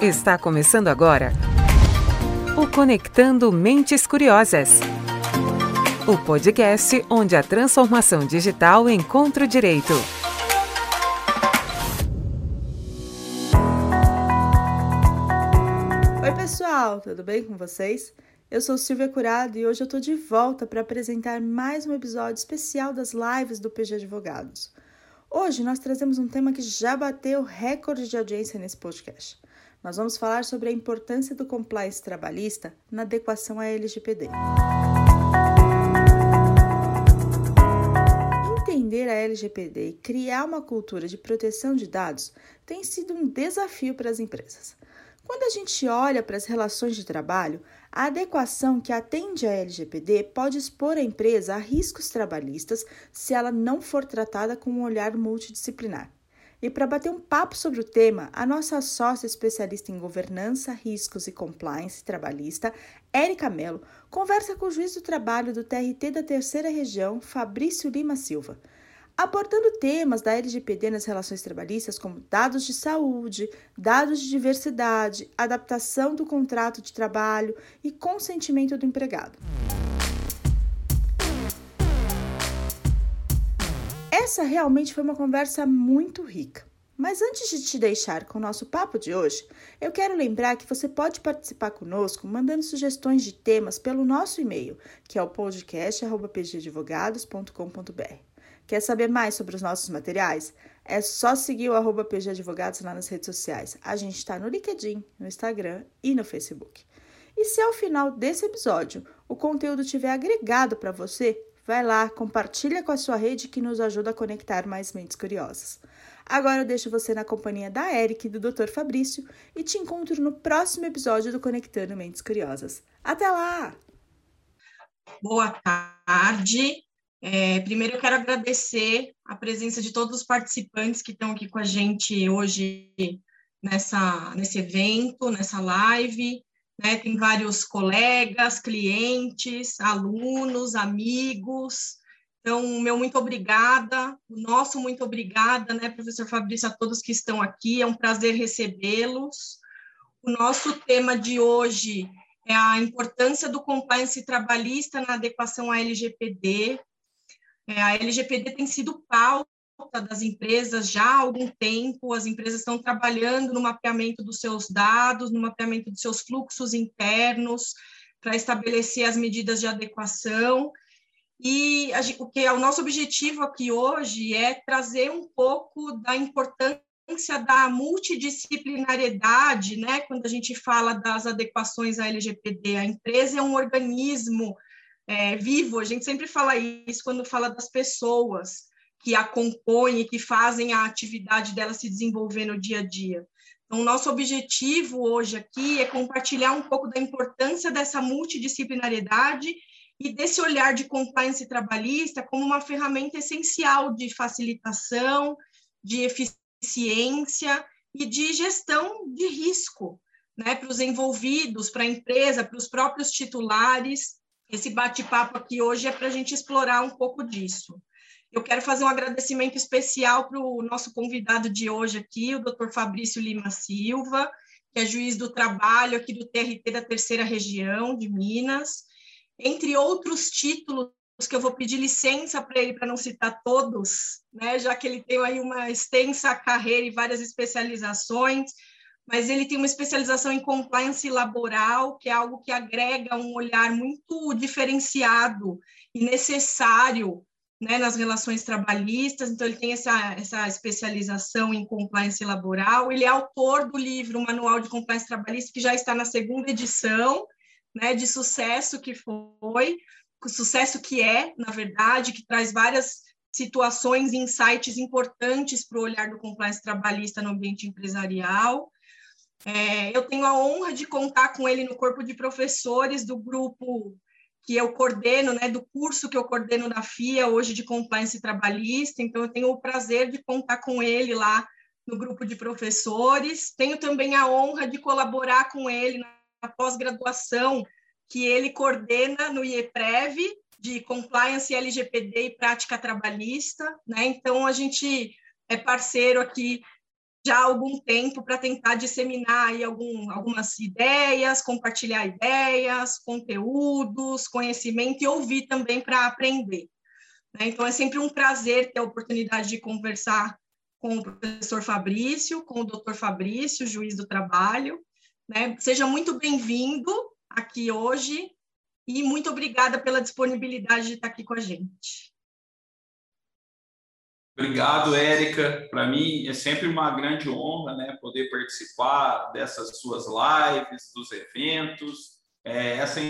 Está começando agora o Conectando Mentes Curiosas. O podcast onde a transformação digital encontra o direito. Oi, pessoal, tudo bem com vocês? Eu sou Silvia Curado e hoje eu estou de volta para apresentar mais um episódio especial das lives do PG Advogados. Hoje nós trazemos um tema que já bateu recorde de audiência nesse podcast nós vamos falar sobre a importância do compliance trabalhista na adequação à LGPD. Entender a LGPD e criar uma cultura de proteção de dados tem sido um desafio para as empresas. Quando a gente olha para as relações de trabalho, a adequação que atende à LGPD pode expor a empresa a riscos trabalhistas se ela não for tratada com um olhar multidisciplinar. E para bater um papo sobre o tema, a nossa sócia especialista em governança, riscos e compliance trabalhista, Érica Mello, conversa com o juiz do trabalho do TRT da Terceira Região, Fabrício Lima Silva, abordando temas da LGPD nas relações trabalhistas como dados de saúde, dados de diversidade, adaptação do contrato de trabalho e consentimento do empregado. Essa realmente foi uma conversa muito rica. Mas antes de te deixar com o nosso papo de hoje, eu quero lembrar que você pode participar conosco mandando sugestões de temas pelo nosso e-mail, que é o podcast.pgadvogados.com.br. Quer saber mais sobre os nossos materiais? É só seguir o arroba pgadvogados lá nas redes sociais. A gente está no LinkedIn, no Instagram e no Facebook. E se ao final desse episódio o conteúdo tiver agregado para você, Vai lá, compartilha com a sua rede que nos ajuda a conectar mais mentes curiosas. Agora eu deixo você na companhia da Eric e do Dr. Fabrício e te encontro no próximo episódio do Conectando Mentes Curiosas. Até lá! Boa tarde. É, primeiro eu quero agradecer a presença de todos os participantes que estão aqui com a gente hoje nessa, nesse evento, nessa live né? Tem vários colegas, clientes, alunos, amigos. Então, meu muito obrigada, o nosso muito obrigada, né, professor Fabrício, a todos que estão aqui, é um prazer recebê-los. O nosso tema de hoje é a importância do compliance trabalhista na adequação à LGPD. É, a LGPD tem sido pauta das empresas já há algum tempo, as empresas estão trabalhando no mapeamento dos seus dados, no mapeamento dos seus fluxos internos, para estabelecer as medidas de adequação. E a, o que é o nosso objetivo aqui hoje é trazer um pouco da importância da multidisciplinariedade, né? Quando a gente fala das adequações à LGPD, a empresa é um organismo é, vivo, a gente sempre fala isso quando fala das pessoas que a compõem e que fazem a atividade dela se desenvolver no dia a dia. Então, nosso objetivo hoje aqui é compartilhar um pouco da importância dessa multidisciplinariedade e desse olhar de compliance trabalhista como uma ferramenta essencial de facilitação, de eficiência e de gestão de risco, né, para os envolvidos, para a empresa, para os próprios titulares. Esse bate-papo aqui hoje é para a gente explorar um pouco disso. Eu quero fazer um agradecimento especial para o nosso convidado de hoje aqui, o Dr. Fabrício Lima Silva, que é juiz do trabalho aqui do TRT da Terceira Região de Minas, entre outros títulos que eu vou pedir licença para ele para não citar todos, né, já que ele tem aí uma extensa carreira e várias especializações, mas ele tem uma especialização em compliance laboral, que é algo que agrega um olhar muito diferenciado e necessário né, nas relações trabalhistas, então ele tem essa, essa especialização em compliance laboral. Ele é autor do livro Manual de Compliance Trabalhista, que já está na segunda edição, né, de sucesso que foi, sucesso que é, na verdade, que traz várias situações e insights importantes para o olhar do compliance trabalhista no ambiente empresarial. É, eu tenho a honra de contar com ele no corpo de professores do grupo que eu coordeno, né, do curso que eu coordeno na FIA hoje de compliance trabalhista, então eu tenho o prazer de contar com ele lá no grupo de professores. Tenho também a honra de colaborar com ele na pós-graduação que ele coordena no IEPREV de compliance LGPD e prática trabalhista, né? Então a gente é parceiro aqui já há algum tempo para tentar disseminar aí algum, algumas ideias, compartilhar ideias, conteúdos, conhecimento e ouvir também para aprender. Né? Então, é sempre um prazer ter a oportunidade de conversar com o professor Fabrício, com o doutor Fabrício, juiz do trabalho. Né? Seja muito bem-vindo aqui hoje e muito obrigada pela disponibilidade de estar aqui com a gente. Obrigado, Érica. Para mim é sempre uma grande honra né, poder participar dessas suas lives, dos eventos, é, essa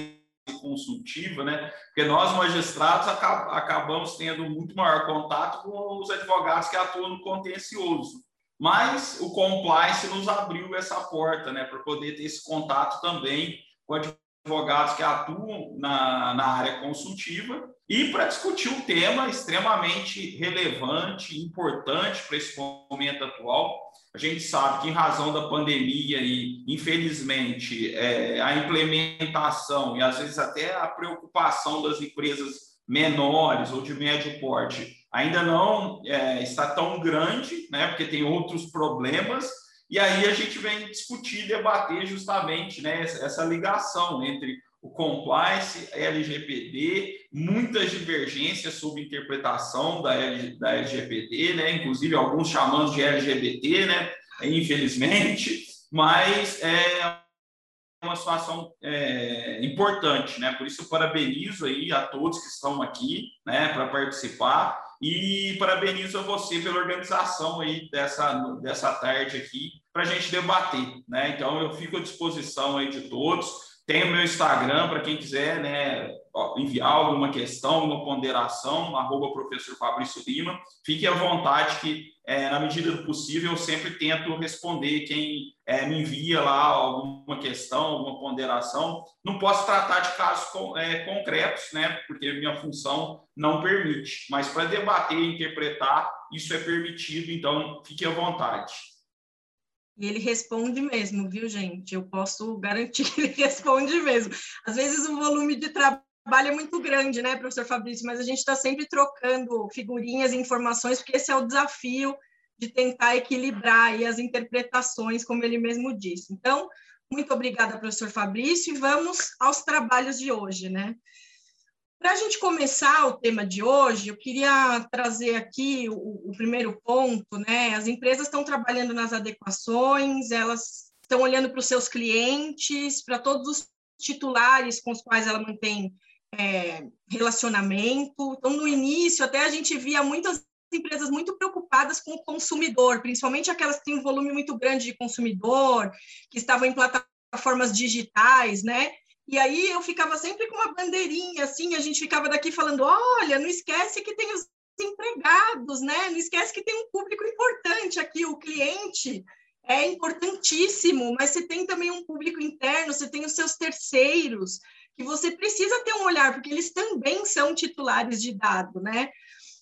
consultiva, né? Porque nós, magistrados, acabamos tendo muito maior contato com os advogados que atuam no contencioso. Mas o compliance nos abriu essa porta, né, para poder ter esse contato também com advogados que atuam na, na área consultiva e para discutir um tema extremamente relevante, importante para esse momento atual. A gente sabe que, em razão da pandemia e, infelizmente, é, a implementação e, às vezes, até a preocupação das empresas menores ou de médio porte ainda não é, está tão grande, né, porque tem outros problemas. E aí a gente vem discutir, debater justamente né, essa ligação entre o compliance, LGPD, muitas divergências sobre interpretação da, da LGPD, né? inclusive alguns chamando de LGBT, né? infelizmente, mas é uma situação é, importante, né? Por isso parabenizo aí a todos que estão aqui, né, para participar e parabenizo a você pela organização aí dessa dessa tarde aqui para a gente debater, né? Então eu fico à disposição aí de todos. Tem o meu Instagram para quem quiser né, enviar alguma questão, uma ponderação, arroba professor Fabrício Lima. Fique à vontade que, é, na medida do possível, eu sempre tento responder quem é, me envia lá alguma questão, alguma ponderação. Não posso tratar de casos é, concretos, né, porque minha função não permite, mas para debater e interpretar, isso é permitido, então fique à vontade. E ele responde mesmo, viu, gente? Eu posso garantir que ele responde mesmo. Às vezes o volume de trabalho é muito grande, né, professor Fabrício? Mas a gente está sempre trocando figurinhas informações, porque esse é o desafio de tentar equilibrar as interpretações, como ele mesmo disse. Então, muito obrigada, professor Fabrício, e vamos aos trabalhos de hoje, né? Para a gente começar o tema de hoje, eu queria trazer aqui o, o, primeiro ponto, né? As empresas estão trabalhando nas adequações, elas estão olhando para os seus clientes, para todos os titulares com os quais ela mantém é, relacionamento. Então, no início, até a gente via muitas empresas muito preocupadas com o consumidor, principalmente aquelas que têm um volume muito grande de consumidor, que estavam em plataformas digitais, né? E aí eu ficava sempre com uma bandeirinha, assim, a gente ficava daqui falando, olha, não esquece que tem os empregados, né? Não esquece que tem um público importante aqui, o cliente é importantíssimo, mas você tem também um público interno, você tem os seus terceiros, que você precisa ter um olhar, porque eles também são titulares de dado, né?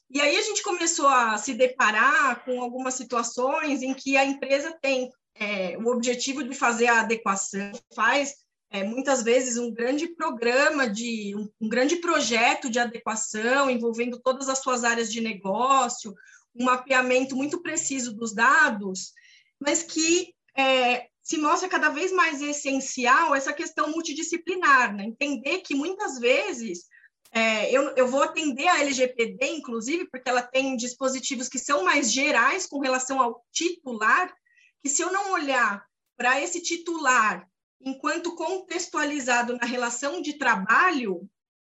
E aí a gente começou a se deparar com algumas situações em que a empresa tem é, o objetivo de fazer a adequação, faz é, muitas vezes um grande programa de um, um, grande projeto de adequação envolvendo todas as suas áreas de negócio, um mapeamento muito preciso dos dados, mas que é, se mostra cada vez mais essencial essa questão multidisciplinar, né? entender que muitas vezes é, eu, eu vou atender a LGPD, inclusive, porque ela tem dispositivos que são mais gerais com relação ao titular, que se eu não olhar para esse titular enquanto contextualizado na relação de trabalho,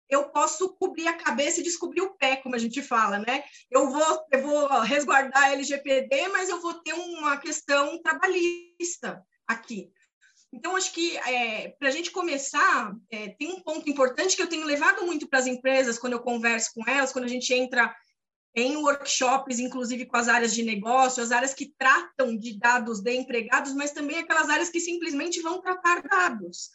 eu posso cobrir a cabeça e descobrir o pé, como a gente fala, né? Eu vou, eu vou resguardar a LGPD, mas eu vou ter uma questão trabalhista aqui. Então, acho que é, para a gente começar, é, tem um ponto importante que eu tenho levado muito para as empresas quando eu converso com elas, quando a gente entra em workshops, inclusive com as áreas de negócio, as áreas que tratam de dados de empregados, mas também aquelas áreas que simplesmente vão tratar dados.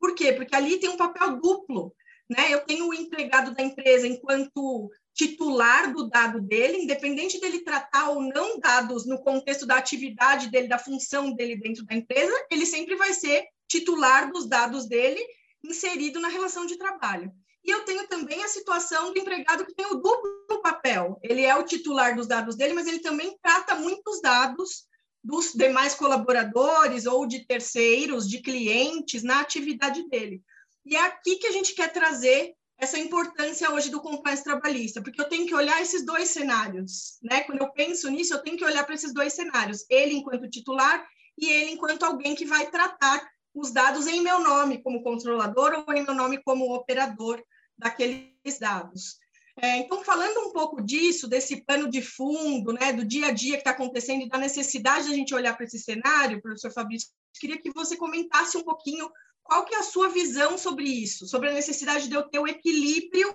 Por quê? Porque ali tem um papel duplo. Né? Eu tenho o empregado da empresa enquanto titular do dado dele, independente dele tratar ou não dados no contexto da atividade dele, da função dele dentro da empresa, ele sempre vai ser titular dos dados dele inserido na relação de trabalho. E eu tenho também a situação do empregado que tem o duplo papel. Ele é o titular dos dados dele, mas ele também trata muitos dados dos demais colaboradores ou de terceiros, de clientes na atividade dele. E é aqui que a gente quer trazer essa importância hoje do compliance trabalhista, porque eu tenho que olhar esses dois cenários, né? Quando eu penso nisso, eu tenho que olhar para esses dois cenários, ele enquanto titular e ele enquanto alguém que vai tratar os dados em meu nome como controlador ou em meu nome como operador daqueles dados. É, então, falando um pouco disso, desse pano de fundo, né, do dia a dia que está acontecendo e da necessidade de a gente olhar para esse cenário, professor Fabrício, queria que você comentasse um pouquinho qual que é a sua visão sobre isso, sobre a necessidade de eu ter o equilíbrio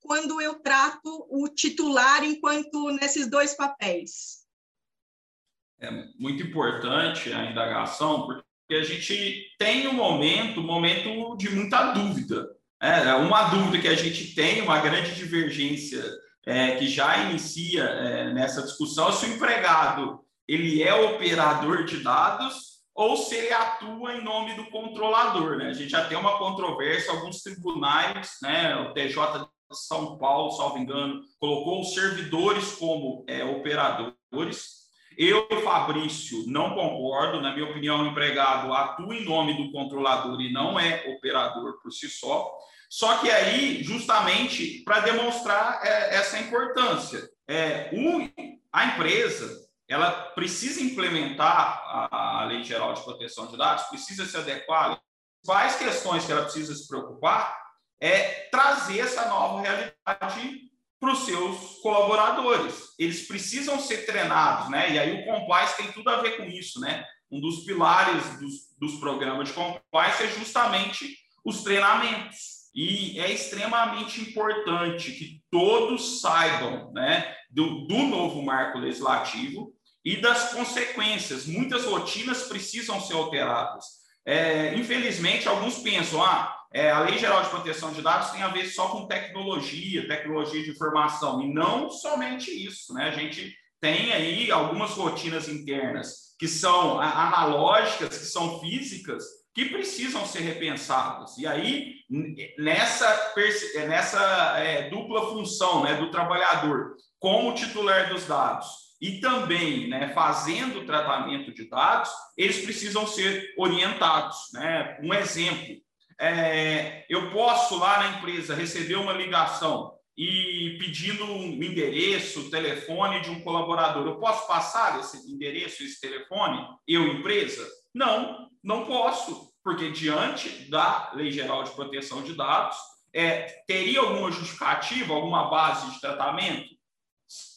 quando eu trato o titular enquanto nesses dois papéis. É muito importante a indagação, porque a gente tem um momento, um momento de muita dúvida é, é, uma dúvida que a gente tem, uma grande divergência é, que já inicia é, nessa discussão, se o empregado ele é operador de dados ou se ele atua em nome do controlador. Né? A gente já tem uma controvérsia, alguns tribunais, né, o TJ de São Paulo, salvo engano, colocou os servidores como é, operadores, eu, Fabrício, não concordo. Na minha opinião, o empregado atua em nome do controlador e não é operador por si só. Só que aí, justamente para demonstrar é, essa importância, é, o, a empresa ela precisa implementar a, a Lei Geral de Proteção de Dados, precisa se adequar. Quais questões que ela precisa se preocupar é trazer essa nova realidade para os seus colaboradores. Eles precisam ser treinados, né? E aí o compliance tem tudo a ver com isso, né? Um dos pilares dos, dos programas de compliance é justamente os treinamentos. E é extremamente importante que todos saibam né, do, do novo marco legislativo e das consequências. Muitas rotinas precisam ser alteradas. É, infelizmente, alguns pensam, ah, é, a Lei Geral de Proteção de Dados tem a ver só com tecnologia, tecnologia de informação, e não somente isso. Né? A gente tem aí algumas rotinas internas que são analógicas, que são físicas, que precisam ser repensadas. E aí, nessa, nessa é, dupla função né, do trabalhador como titular dos dados e também né, fazendo o tratamento de dados, eles precisam ser orientados. Né? Um exemplo, é, eu posso lá na empresa receber uma ligação e pedindo um endereço, telefone de um colaborador. Eu posso passar esse endereço, esse telefone, eu, empresa? Não, não posso, porque diante da Lei Geral de Proteção de Dados, é, teria alguma justificativa, alguma base de tratamento?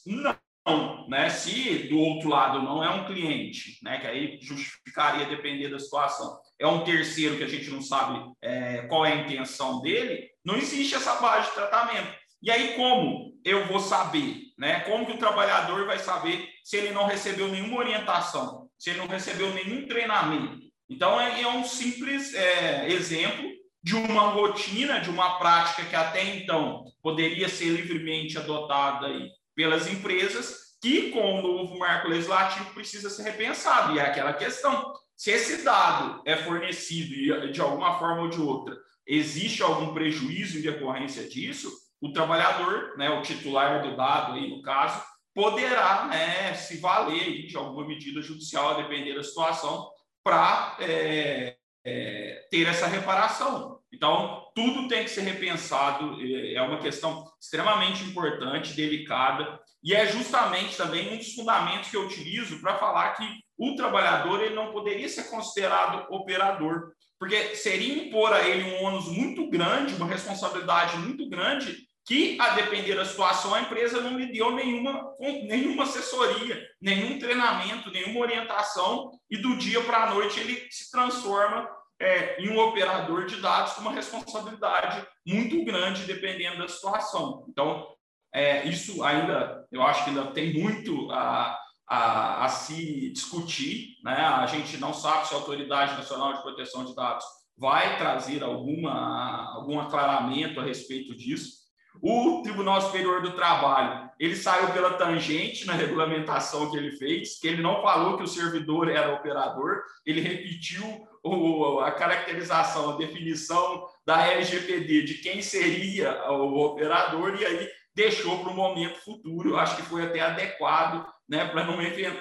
Não, né? Se do outro lado não é um cliente, né? Que aí justificaria depender da situação é um terceiro que a gente não sabe é, qual é a intenção dele, não existe essa base de tratamento. E aí, como eu vou saber? Né? Como que o trabalhador vai saber se ele não recebeu nenhuma orientação, se ele não recebeu nenhum treinamento? Então, é, é um simples é, exemplo de uma rotina, de uma prática que até então poderia ser livremente adotada aí pelas empresas, que com o novo marco legislativo precisa ser repensado. E é aquela questão: se esse dado é fornecido e de alguma forma ou de outra existe algum prejuízo em decorrência disso, o trabalhador, né, o titular do dado aí no caso, poderá né, se valer de alguma medida judicial, a depender da situação, para é, é, ter essa reparação. Então, tudo tem que ser repensado, é uma questão extremamente importante, delicada, e é justamente também um dos fundamentos que eu utilizo para falar que o trabalhador ele não poderia ser considerado operador, porque seria impor a ele um ônus muito grande, uma responsabilidade muito grande, que, a depender da situação, a empresa não lhe deu nenhuma, nenhuma assessoria, nenhum treinamento, nenhuma orientação, e do dia para a noite ele se transforma é, em um operador de dados com uma responsabilidade muito grande, dependendo da situação. Então, é, isso ainda, eu acho que ainda tem muito a, a, a, se discutir. Né? A gente não sabe se a Autoridade Nacional de Proteção de Dados vai trazer alguma, algum aclaramento a respeito disso. O Tribunal Superior do Trabalho, ele saiu pela tangente na regulamentação que ele fez, que ele não falou que o servidor era operador, ele repetiu o, a caracterização, a definição da LGPD de quem seria o operador, e aí deixou para o momento futuro. Eu acho que foi até adequado né, para não,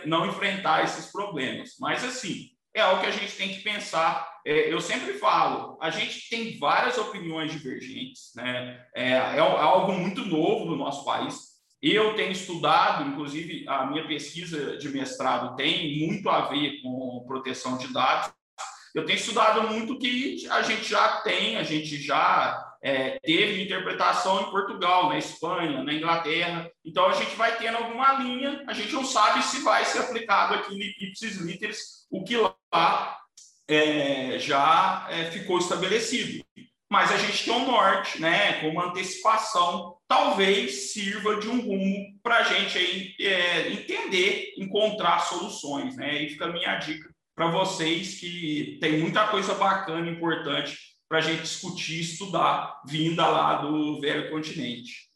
não enfrentar esses problemas. Mas, assim, é algo que a gente tem que pensar. É, eu sempre falo, a gente tem várias opiniões divergentes, né? É, é algo muito novo no nosso país. Eu tenho estudado, inclusive a minha pesquisa de mestrado tem muito a ver com proteção de dados. Eu tenho estudado muito que a gente já tem, a gente já é, teve interpretação em Portugal, na Espanha, na Inglaterra. Então a gente vai tendo alguma linha, a gente não sabe se vai ser aplicado aqui no ipsis literis o que lá é, já é, ficou estabelecido. Mas a gente tem um norte, né, com uma antecipação, talvez sirva de um rumo para a gente aí, é, entender, encontrar soluções. Né? E fica a minha dica para vocês que tem muita coisa bacana, importante para a gente discutir, estudar, vinda lá do velho continente.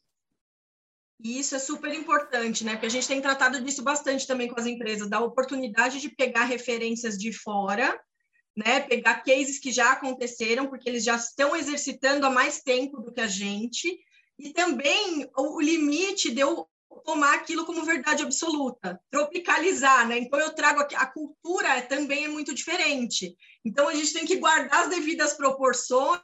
E isso é super importante, né? Porque a gente tem tratado disso bastante também com as empresas, da oportunidade de pegar referências de fora, né? Pegar cases que já aconteceram, porque eles já estão exercitando há mais tempo do que a gente, e também o, limite de eu tomar aquilo como verdade absoluta, tropicalizar, né? Então eu trago aqui, a cultura também é muito diferente. Então a gente tem que guardar as devidas proporções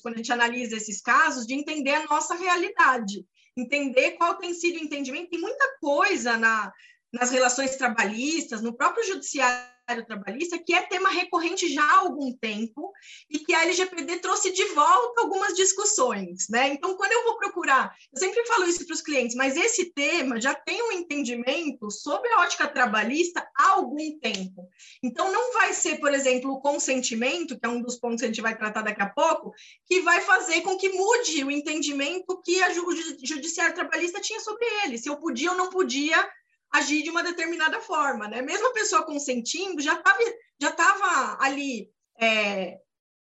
quando a gente analisa esses casos, de entender a nossa realidade entender qual tem sido o entendimento. Tem muita coisa na, nas relações trabalhistas, no próprio judiciário trabalhista, que é tema recorrente já há algum tempo e que a LGPD trouxe de volta algumas discussões, né? Então, quando eu vou procurar, eu sempre falo isso para os clientes, mas esse tema já tem um entendimento sobre a ótica trabalhista há algum tempo. Então, não vai ser, por exemplo, o consentimento, que é um dos pontos que a gente vai tratar daqui a pouco, que vai fazer com que mude o entendimento que a judiciário trabalhista tinha sobre ele, se eu podia ou não podia agir de uma determinada forma, né? Mesmo a pessoa consentindo, já estava já tava ali é,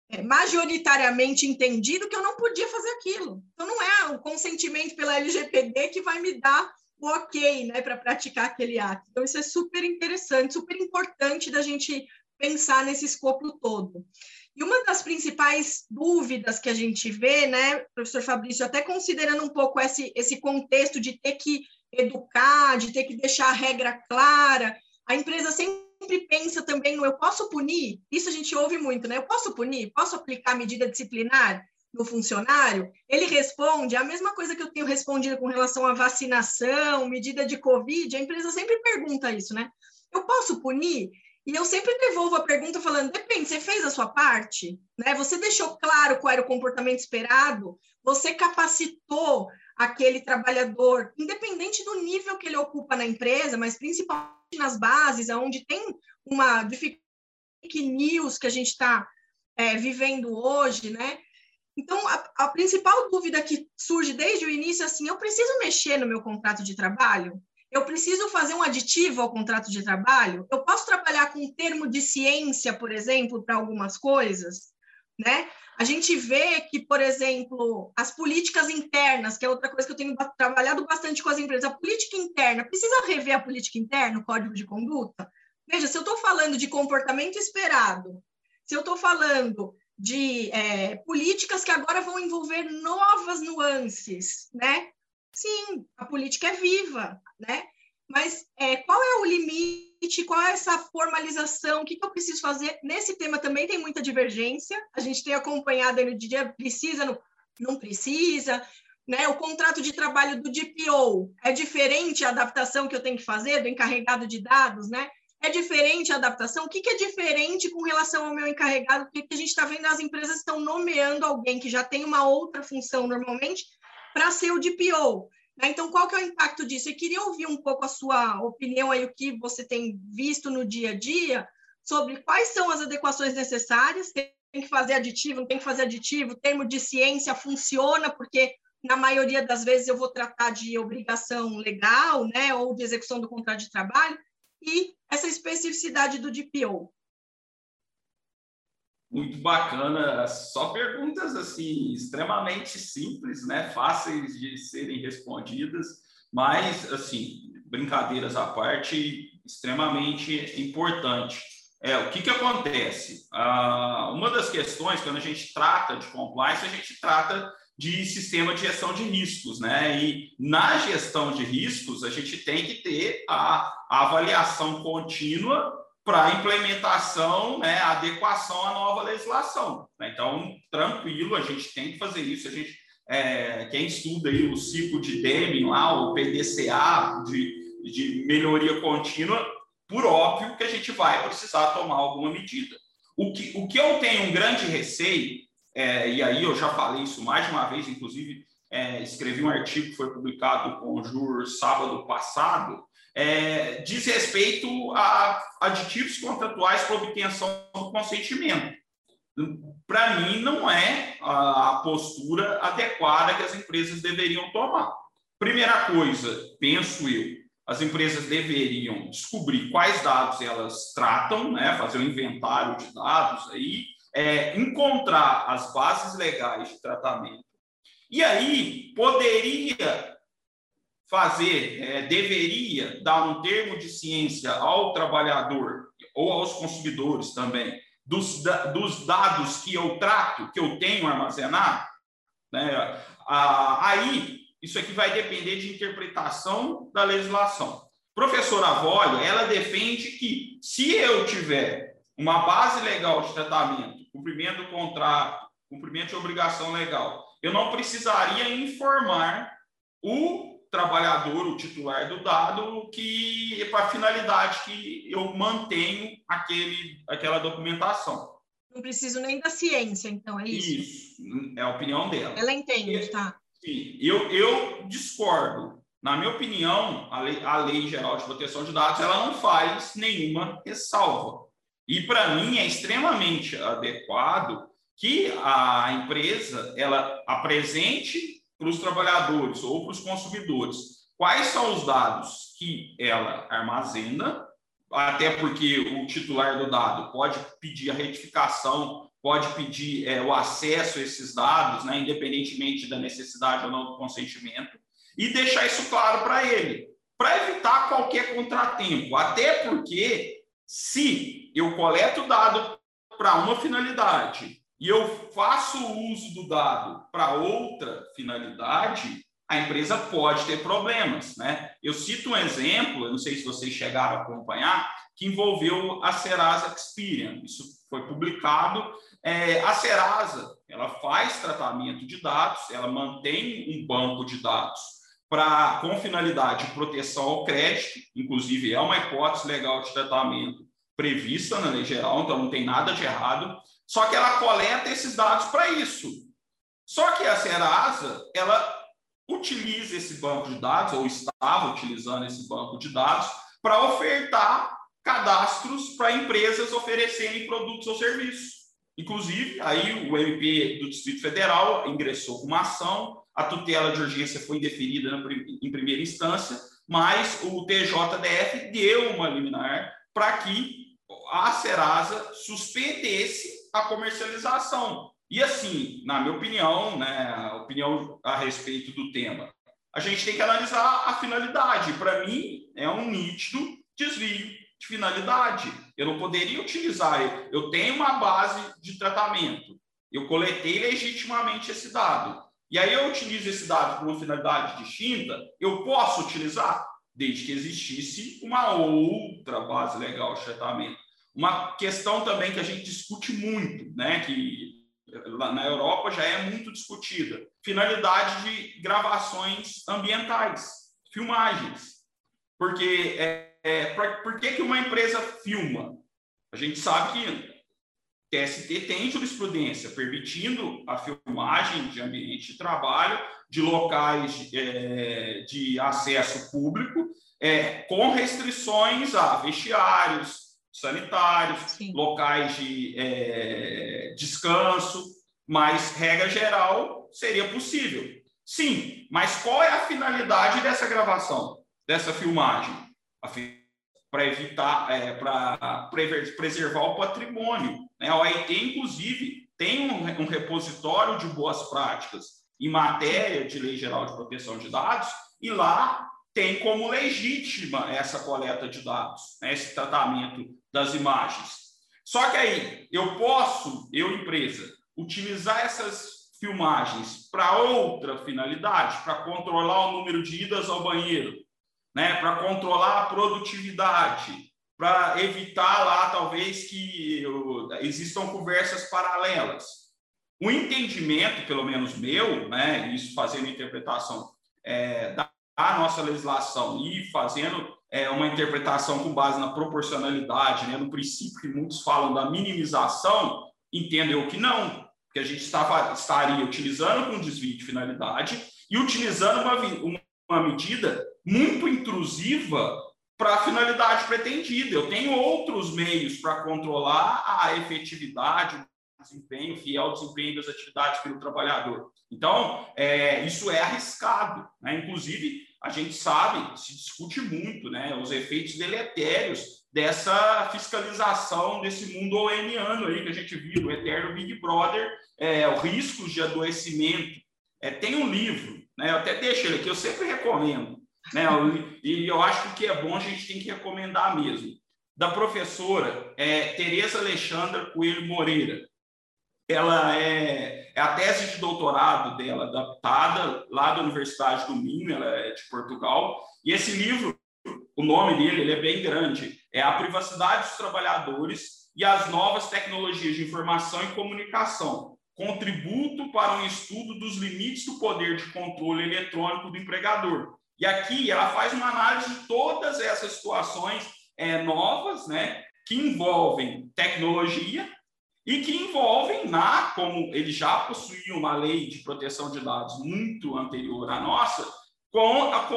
é, majoritariamente entendido que eu não podia fazer aquilo. Então, não é o consentimento pela LGPD que vai me dar o ok, né, para praticar aquele ato. Então, isso é super interessante, super importante da gente pensar nesse escopo todo. E uma das principais dúvidas que a gente vê, né, professor Fabrício, até considerando um pouco esse, esse contexto de ter que educar, de ter que deixar a regra clara. A empresa sempre pensa também no eu posso punir? Isso a gente ouve muito, né? Eu posso punir? Posso aplicar medida disciplinar no funcionário? Ele responde a mesma coisa que eu tenho respondido com relação à vacinação, medida de Covid. A empresa sempre pergunta isso, né? Eu posso punir? E eu sempre devolvo a pergunta falando: depende, você fez a sua parte? Né? Você deixou claro qual era o comportamento esperado? Você capacitou aquele trabalhador, independente do nível que ele ocupa na empresa, mas principalmente nas bases, onde tem uma fake news que a gente está é, vivendo hoje, né? Então, a, a, principal dúvida que surge desde o início é assim: eu preciso mexer no meu contrato de trabalho? Eu preciso fazer um aditivo ao contrato de trabalho? Eu posso trabalhar com um termo de ciência, por exemplo, para algumas coisas? Né? A gente vê que, por exemplo, as políticas internas, que é outra coisa que eu tenho trabalhado bastante com as empresas, a política interna, precisa rever a política interna, o código de conduta? Veja, se eu estou falando de comportamento esperado, se eu estou falando de é, políticas que agora vão envolver novas nuances, né? Sim, a política é viva, né? Mas é, qual é o limite? Qual é essa formalização? O que, que eu preciso fazer? Nesse tema também tem muita divergência. A gente tem acompanhado no dia precisa, não, não precisa. Né? O contrato de trabalho do DPO é diferente a adaptação que eu tenho que fazer do encarregado de dados, né? É diferente a adaptação? O que, que é diferente com relação ao meu encarregado? Porque a gente está vendo as empresas estão nomeando alguém que já tem uma outra função normalmente para ser o DPO. Né? Então, qual que é o impacto disso? Eu queria ouvir um pouco a sua opinião aí, o que você tem visto no dia a dia, sobre quais são as adequações necessárias, tem que fazer aditivo, não tem que fazer aditivo, o termo de ciência funciona, porque na maioria das vezes eu vou tratar de obrigação legal, né, ou de execução do contrato de trabalho, e essa especificidade do DPO muito bacana, só perguntas assim extremamente simples, né, fáceis de serem respondidas, mas assim brincadeiras à parte, extremamente importante. É o que que acontece? Ah, uma das questões quando a gente trata de compliance, a gente trata de sistema de gestão de riscos, né? E na gestão de riscos, a gente tem que ter a, a avaliação contínua para implementação, né, adequação à nova legislação. Né? Então, tranquilo, a gente tem que fazer isso. A gente, é, quem estuda aí o ciclo de Deming lá, o PDCA de, de melhoria contínua, por óbvio que a gente vai precisar tomar alguma medida. O que, o que eu tenho um grande receio, é, e aí eu já falei isso mais de uma vez, inclusive é, escrevi um artigo que foi publicado com o Jur sábado passado, é, diz respeito a aditivos contratuais para obtenção do consentimento. Para mim, não é a postura adequada que as empresas deveriam tomar. Primeira coisa, penso eu, as empresas deveriam descobrir quais dados elas tratam, né, fazer um inventário de dados aí, é, encontrar as bases legais de tratamento. E aí poderia fazer, é, deveria dar um termo de ciência ao trabalhador ou aos consumidores também, dos, dos dados que eu trato, que eu tenho armazenado, né? Ah, aí isso aqui vai depender de interpretação da legislação. Professora Volio, ela defende que se eu tiver uma base legal de tratamento, cumprimento do contrato, cumprimento de obrigação legal, eu não precisaria informar o trabalhador, o titular do dado, que é para a finalidade que eu mantenho aquele, aquela documentação. Não preciso nem da ciência, então, é isso? Isso, é a opinião dela. Ela entende, tá? Sim, eu, eu discordo. Na minha opinião, a lei, a lei Geral de Proteção de Dados ela não faz nenhuma ressalva. E, para mim, é extremamente adequado que a empresa ela apresente para os trabalhadores ou para os consumidores quais são os dados que ela armazena, até porque o titular do dado pode pedir a retificação, pode pedir é, o acesso a esses dados, né, independentemente da necessidade ou não do consentimento, e deixar isso claro para ele, para evitar qualquer contratempo. Até porque, se eu coleto dado para uma finalidade e eu faço uso do dado para outra finalidade, a empresa pode ter problemas, né? Eu cito um exemplo, eu não sei se vocês chegaram a acompanhar, que envolveu a Serasa Experian. Isso foi publicado. É, a Serasa, ela faz tratamento de dados, ela mantém um banco de dados para com finalidade de proteção ao crédito, inclusive é uma hipótese legal de tratamento prevista na lei geral, então não tem nada de errado. Só que ela coleta esses dados para isso. Só que a Serasa, ela utiliza esse banco de dados, ou estava utilizando esse banco de dados, para ofertar cadastros para empresas oferecerem produtos ou serviços. Inclusive, aí o MP do Distrito Federal ingressou com uma ação, a tutela de urgência foi indeferida em primeira instância, mas o TJDF deu uma liminar para que a Serasa suspendesse a comercialização. E assim, na minha opinião, né, opinião a respeito do tema, a gente tem que analisar a finalidade. Para mim, é um nítido desvio de finalidade. Eu não poderia utilizar. Eu tenho uma base de tratamento. Eu coletei legitimamente esse dado. E aí eu utilizo esse dado para uma finalidade distinta. Eu posso utilizar desde que existisse uma outra base legal de tratamento. Uma questão também que a gente discute muito, né, que na Europa já é muito discutida, finalidade de gravações ambientais, filmagens. Porque é, é, pra, por que, que uma empresa filma? A gente sabe que TST tem jurisprudência permitindo a filmagem de ambiente de trabalho, de locais é, de acesso público, é, com restrições a vestiários, sanitários, Sim. locais de é, descanso, mas regra geral seria possível. Sim, mas qual é a finalidade dessa gravação, dessa filmagem? Para evitar, é, para preservar o patrimônio. Né? A OIT, inclusive, tem um, um repositório de boas práticas em matéria de Lei Geral de Proteção de Dados, e lá tem como legítima essa coleta de dados, né, esse tratamento das imagens. Só que aí eu posso, eu empresa, utilizar essas filmagens para outra finalidade, para controlar o número de idas ao banheiro, né, para controlar a produtividade, para evitar lá talvez que existam conversas paralelas. O entendimento, pelo menos meu, né, isso fazendo interpretação é, da nossa legislação e fazendo é, uma interpretação com base na proporcionalidade, né, no princípio que muitos falam da minimização, entendo eu que não, que a gente estava, estaria utilizando com desvio de finalidade e utilizando uma, uma medida muito intrusiva para a finalidade pretendida. Eu tenho outros meios para controlar a efetividade, desempenho, fiel desempenho das atividades pelo trabalhador. Então, é, isso é arriscado. Né? Inclusive, a gente sabe, se discute muito, né, os efeitos deletérios dessa fiscalização desse mundo ONiano aí que a gente viu, o eterno Big Brother, é, os riscos de adoecimento. É, tem um livro, né, eu até deixo ele aqui, eu sempre recomendo, né, e eu acho que o que é bom a gente tem que recomendar mesmo, da professora é, Tereza Alexandra Coelho Moreira. Ela é, é a tese de doutorado dela, adaptada lá da Universidade do Minho, ela é de Portugal, e esse livro o nome dele ele é bem grande, é a privacidade dos trabalhadores e as novas tecnologias de informação e comunicação, contributo para um estudo dos limites do poder de controle eletrônico do empregador. E aqui ela faz uma análise de todas essas situações é, novas, né, que envolvem tecnologia e que envolvem, na, como ele já possuía uma lei de proteção de dados muito anterior à nossa, com a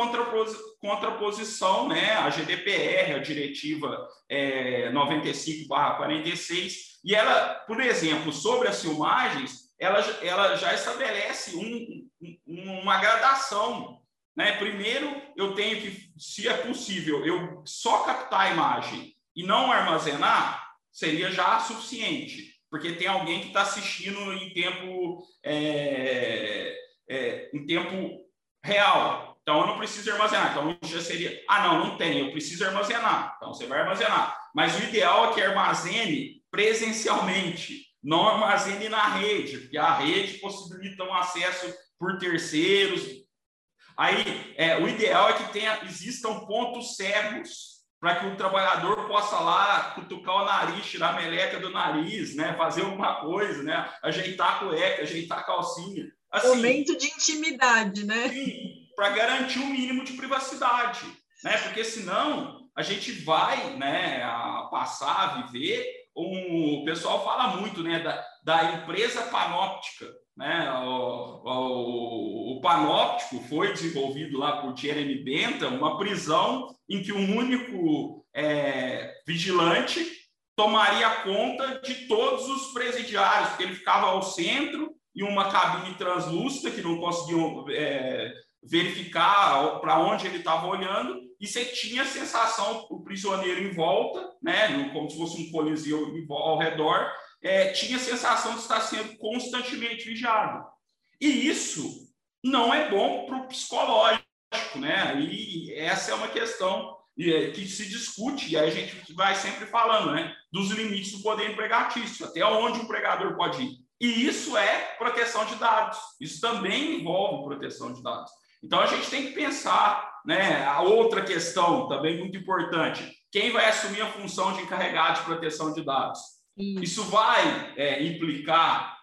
contraposição, né, a GDPR, a diretiva é, 95/46, e ela, por exemplo, sobre as filmagens, ela, ela já estabelece um, um, uma gradação. Né? Primeiro, eu tenho que, se é possível, eu só captar a imagem e não armazenar, seria já suficiente, porque tem alguém que está assistindo em tempo, é, é, em tempo real. Então, eu não preciso armazenar. Então, já seria, ah, não, não tem, eu preciso armazenar. Então, você vai armazenar. Mas o ideal é que armazene presencialmente, não armazene na rede, porque a rede possibilita um acesso por terceiros. Aí, é, o ideal é que tenha, existam pontos cegos para que o trabalhador possa lá cutucar o nariz, tirar a meleca do nariz, né? fazer alguma coisa, né? ajeitar a cueca, ajeitar a calcinha. Assim, Momento de intimidade, né? Para garantir o um mínimo de privacidade, né? Porque senão a gente vai, né, a passar a viver. Um, o pessoal fala muito, né, da, da empresa panóptica, né? O, o, o, panóptico foi desenvolvido lá por Jeremy Bentham, uma prisão em que um único é, vigilante tomaria conta de todos os presidiários, porque ele ficava ao centro e uma cabine translúcida que não conseguiam é, verificar para onde ele estava olhando, e você tinha a sensação, o prisioneiro em volta, né, como se fosse um coliseu ao redor, é, tinha a sensação de estar sendo constantemente vigiado. E isso não é bom para o psicológico, né? E essa é uma questão é, que se discute, e a gente vai sempre falando, né, dos limites do poder empregatício, até onde o empregador pode ir. E isso é proteção de dados. Isso também envolve proteção de dados. Então a gente tem que pensar, né? A outra questão também muito importante: quem vai assumir a função de encarregado de proteção de dados? Isso, vai é, implicar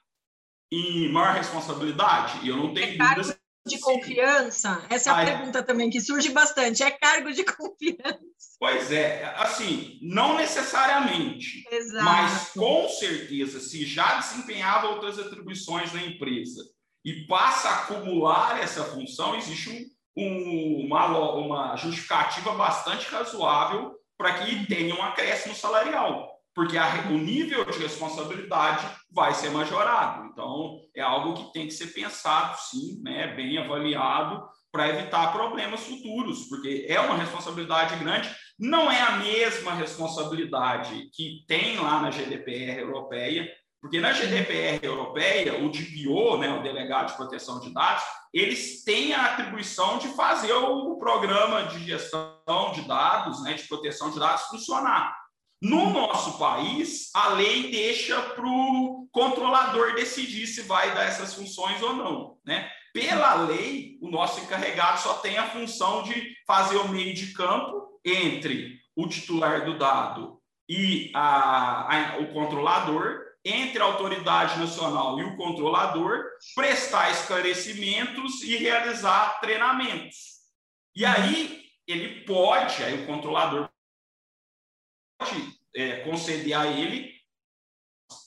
em maior responsabilidade? Eu não tenho é dúvidas de confiança? Essa é a pergunta também que surge bastante. É cargo de confiança? Pois é, assim, não necessariamente, Exato. mas com certeza, se já desempenhava outras atribuições na empresa e passa a acumular essa função, existe um, uma, uma justificativa bastante razoável para que tenha um acréscimo salarial porque a, o nível de responsabilidade vai ser majorado. Então, é algo que tem que ser pensado, sim, né, bem avaliado, para evitar problemas futuros, porque é uma responsabilidade grande, não é a mesma responsabilidade que tem lá na GDPR europeia, porque na GDPR europeia, o DPO, né, o Delegado de Proteção de Dados, eles têm a atribuição de fazer o programa de gestão de dados, né, de proteção de dados funcionar. No nosso país, a lei deixa para o controlador decidir se vai dar essas funções ou não. Né? Pela lei, o nosso encarregado só tem a função de fazer o meio de campo entre o titular do dado e a, a, o controlador, entre a autoridade nacional e o controlador, prestar esclarecimentos e realizar treinamentos. E aí ele pode, aí o controlador é, conceder a ele.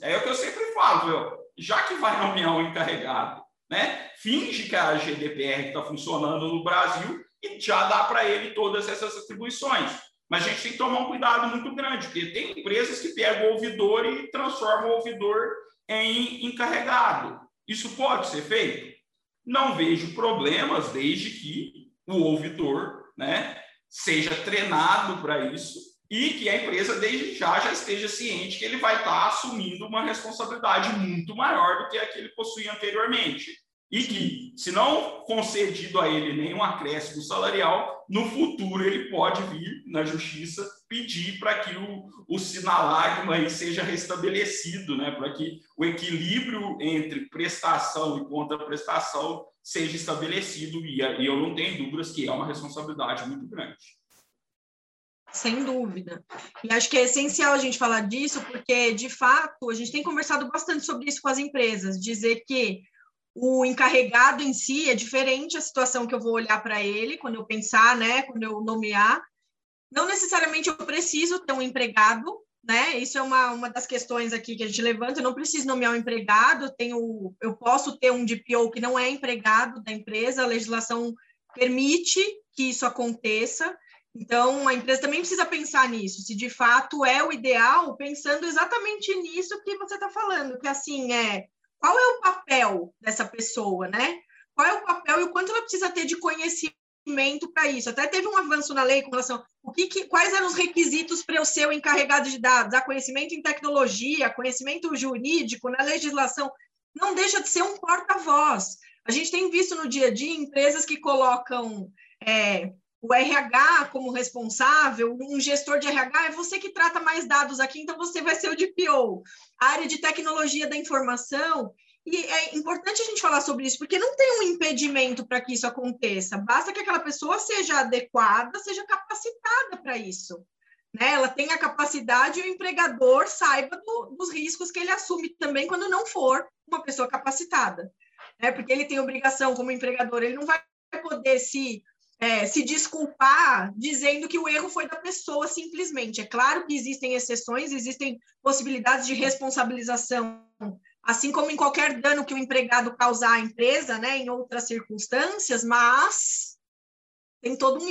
É o que eu sempre falo, viu? já que vai nomear um encarregado, né? Finge que a GDPR está funcionando no Brasil e já dá para ele todas essas atribuições. Mas a gente tem que tomar um cuidado muito grande, porque tem empresas que pegam o ouvidor e transformam o ouvidor em encarregado. Isso pode ser feito? Não vejo problemas, desde que o ouvidor né, seja treinado para isso e que a empresa, desde já, já esteja ciente que ele vai estar assumindo uma responsabilidade muito maior do que a que ele possuía anteriormente e que, se não concedido a ele nenhum acréscimo salarial, no futuro ele pode vir na justiça pedir para que o, o sinalagma seja restabelecido, né? para que o equilíbrio entre prestação e contraprestação seja estabelecido, e, e eu não tenho dúvidas que é uma responsabilidade muito grande. Sem dúvida. E acho que é essencial a gente falar disso, porque, de fato, a gente tem conversado bastante sobre isso com as empresas, dizer que o encarregado em si é diferente a situação que eu vou olhar para ele quando eu pensar, né, quando eu nomear. Não necessariamente eu preciso ter um empregado, né? Isso é uma, uma das questões aqui que a gente levanta. Eu não preciso nomear um empregado, eu, tenho, eu posso ter um DPO que não é empregado da empresa, a legislação permite que isso aconteça. Então, a empresa também precisa pensar nisso, se de fato é o ideal, pensando exatamente nisso que você está falando, que assim é qual é o papel dessa pessoa, né? Qual é o papel e o quanto ela precisa ter de conhecimento para isso? Até teve um avanço na lei com relação o que, que quais eram os requisitos para eu ser o encarregado de dados? A conhecimento em tecnologia, conhecimento jurídico, na legislação, não deixa de ser um porta-voz. A gente tem visto no dia a dia empresas que colocam é, o RH como responsável, um gestor de RH, é você que trata mais dados aqui, então você vai ser o DPO. A área de tecnologia da informação, e é importante a gente falar sobre isso, porque não tem um impedimento para que isso aconteça, basta que aquela pessoa seja adequada, seja capacitada para isso. Né? Ela tem a capacidade e o empregador saiba do, dos riscos que ele assume também quando não for uma pessoa capacitada. Né? Porque ele tem obrigação como empregador, ele não vai poder se é, se desculpar dizendo que o erro foi da pessoa simplesmente. É claro que existem exceções, existem possibilidades de responsabilização, assim como em qualquer dano que o empregado causar à empresa, né, em outras circunstâncias, mas tem todo um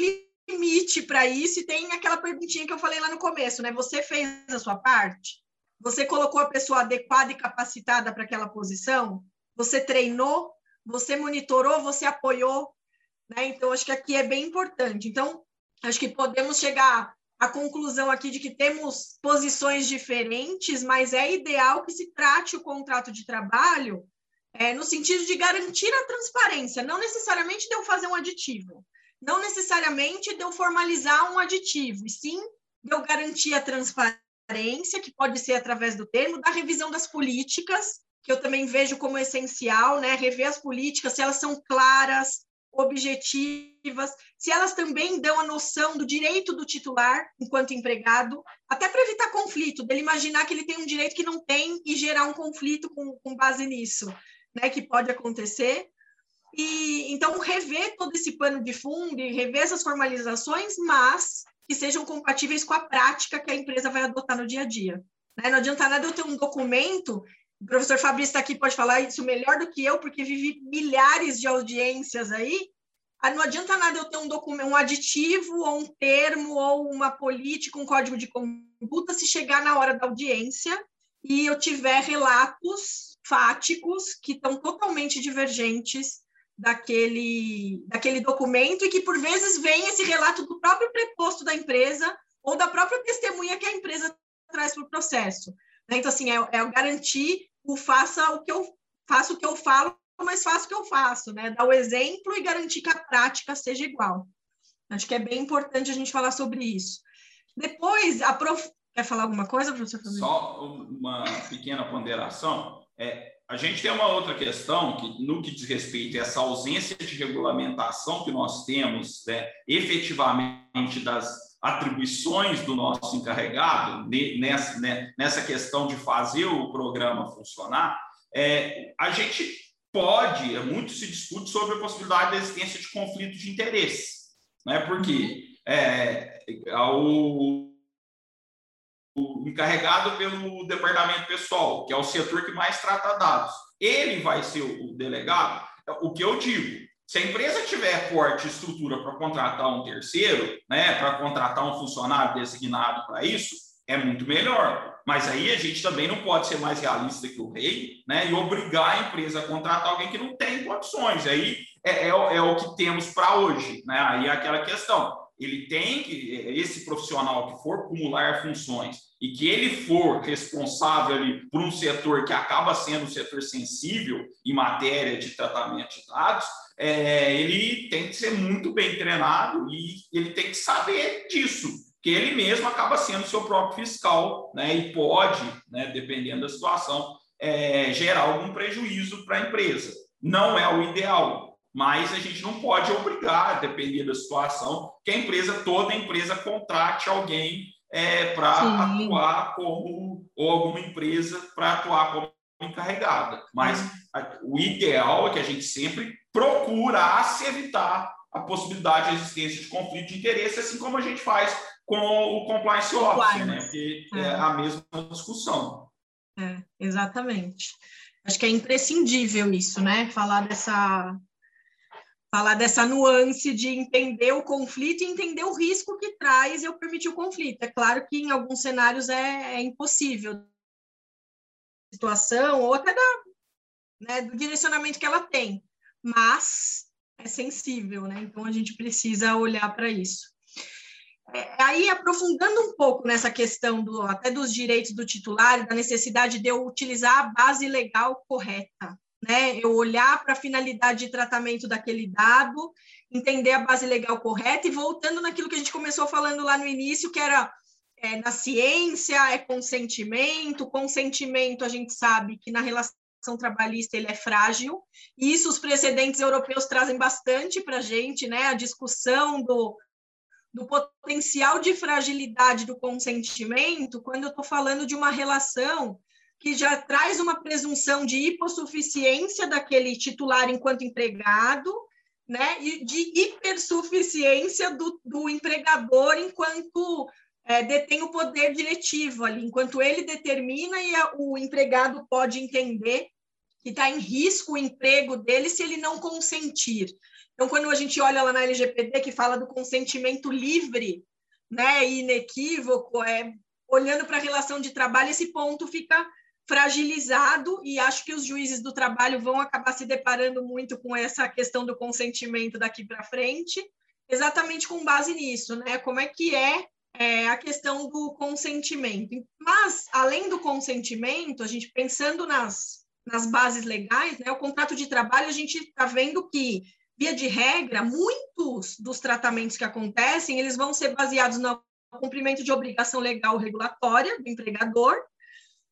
limite para isso e tem aquela perguntinha que eu falei lá no começo, né? Você fez a sua parte? Você colocou a pessoa adequada e capacitada para aquela posição? Você treinou? Você monitorou? Você apoiou? Né? Então, acho que aqui é bem importante. Então, acho que podemos chegar à conclusão aqui de que temos posições diferentes, mas é ideal que se trate o contrato de trabalho é, no sentido de garantir a transparência, não necessariamente de eu fazer um aditivo, não necessariamente de eu formalizar um aditivo, e sim de eu garantir a transparência, que pode ser através do termo, da revisão das políticas, que eu também vejo como essencial, né? Rever as políticas, se elas são claras, objetivas, se elas também dão a noção do direito do titular enquanto empregado, até para evitar conflito, dele imaginar que ele tem um direito que não tem e gerar um conflito com, com base nisso, né, que pode acontecer. E então rever todo esse pano de fundo e rever essas formalizações, mas que sejam compatíveis com a prática que a empresa vai adotar no dia a dia. Né? Não adianta nada eu ter um documento o professor Fabrício está aqui, pode falar isso melhor do que eu, porque vivi milhares de audiências aí. Ah, não adianta nada eu ter um documento, um aditivo, ou um termo, ou uma política, um código de conduta, se chegar na hora da audiência e eu tiver relatos fáticos que estão totalmente divergentes daquele, daquele documento e que, por vezes, vem esse relato do próprio preposto da empresa ou da própria testemunha que a empresa traz para o processo. Né? Então, assim, é, é garantir o faça o que eu faço o que eu falo, mas faço o que eu faço, né? Dar o exemplo e garantir que a prática seja igual. Acho que é bem importante a gente falar sobre isso. Depois, aprof... Quer falar alguma coisa, professor? Só uma pequena ponderação. É, a gente tem uma outra questão que, no que diz respeito a essa ausência de regulamentação que nós temos, né, efetivamente das atribuições do nosso encarregado nessa, né, nessa questão de fazer o programa funcionar, é, a gente pode, é, muito se discute sobre a possibilidade da existência de conflito de interesse, né? Porque é, o, o encarregado pelo departamento pessoal, que é o setor que mais trata dados, ele vai ser o delegado. O que eu digo, se a empresa tiver porte e estrutura para contratar um terceiro, né, para contratar um funcionário designado para isso, é muito melhor. Mas aí a gente também não pode ser mais realista que o rei, né, e obrigar a empresa a contratar alguém que não tem condições. Aí é, é, é o que temos para hoje, né? Aí é aquela questão ele tem que, esse profissional que for acumular funções e que ele for responsável ali por um setor que acaba sendo um setor sensível em matéria de tratamento de dados, é, ele tem que ser muito bem treinado e ele tem que saber disso, que ele mesmo acaba sendo seu próprio fiscal, né, e pode, né, dependendo da situação, é, gerar algum prejuízo para a empresa. Não é o ideal, mas a gente não pode obrigar, dependendo da situação, que a empresa, toda a empresa contrate alguém é, para atuar como, ou alguma empresa para atuar como encarregada. Mas a, o ideal é que a gente sempre procurasse evitar a possibilidade de existência de conflito de interesse, assim como a gente faz com o compliance officer, né? Porque é. é a mesma discussão. É, exatamente. Acho que é imprescindível isso, né? Falar dessa falar dessa nuance de entender o conflito e entender o risco que traz eu permitir o conflito. É claro que em alguns cenários é, é impossível situação ou até da, né, do direcionamento que ela tem, mas é sensível, né? Então a gente precisa olhar para isso. É, aí aprofundando um pouco nessa questão do até dos direitos do titular da necessidade de eu utilizar a base legal correta né? Eu olhar para a finalidade de tratamento daquele dado, entender a base legal correta e voltando naquilo que a gente começou falando lá no início, que era é, na ciência, é consentimento, consentimento a gente sabe que na relação trabalhista ele é frágil, e isso os precedentes europeus trazem bastante para a gente, né? A discussão do, do potencial de fragilidade do consentimento, quando eu estou falando de uma relação que já traz uma presunção de hipossuficiência daquele titular enquanto empregado, né, e de hipersuficiência do, do empregador enquanto é, detém o poder diretivo ali, enquanto ele determina e a, o empregado pode entender que está em risco o emprego dele se ele não consentir. Então, quando a gente olha lá na LGPD que fala do consentimento livre, né, inequívoco, é, olhando para a relação de trabalho, esse ponto fica fragilizado e acho que os juízes do trabalho vão acabar se deparando muito com essa questão do consentimento daqui para frente, exatamente com base nisso, né? Como é que é, é, a questão do consentimento? Mas além do consentimento, a gente pensando nas nas bases legais, né? O contrato de trabalho a gente está vendo que via de regra muitos dos tratamentos que acontecem eles vão ser baseados no cumprimento de obrigação legal regulatória do empregador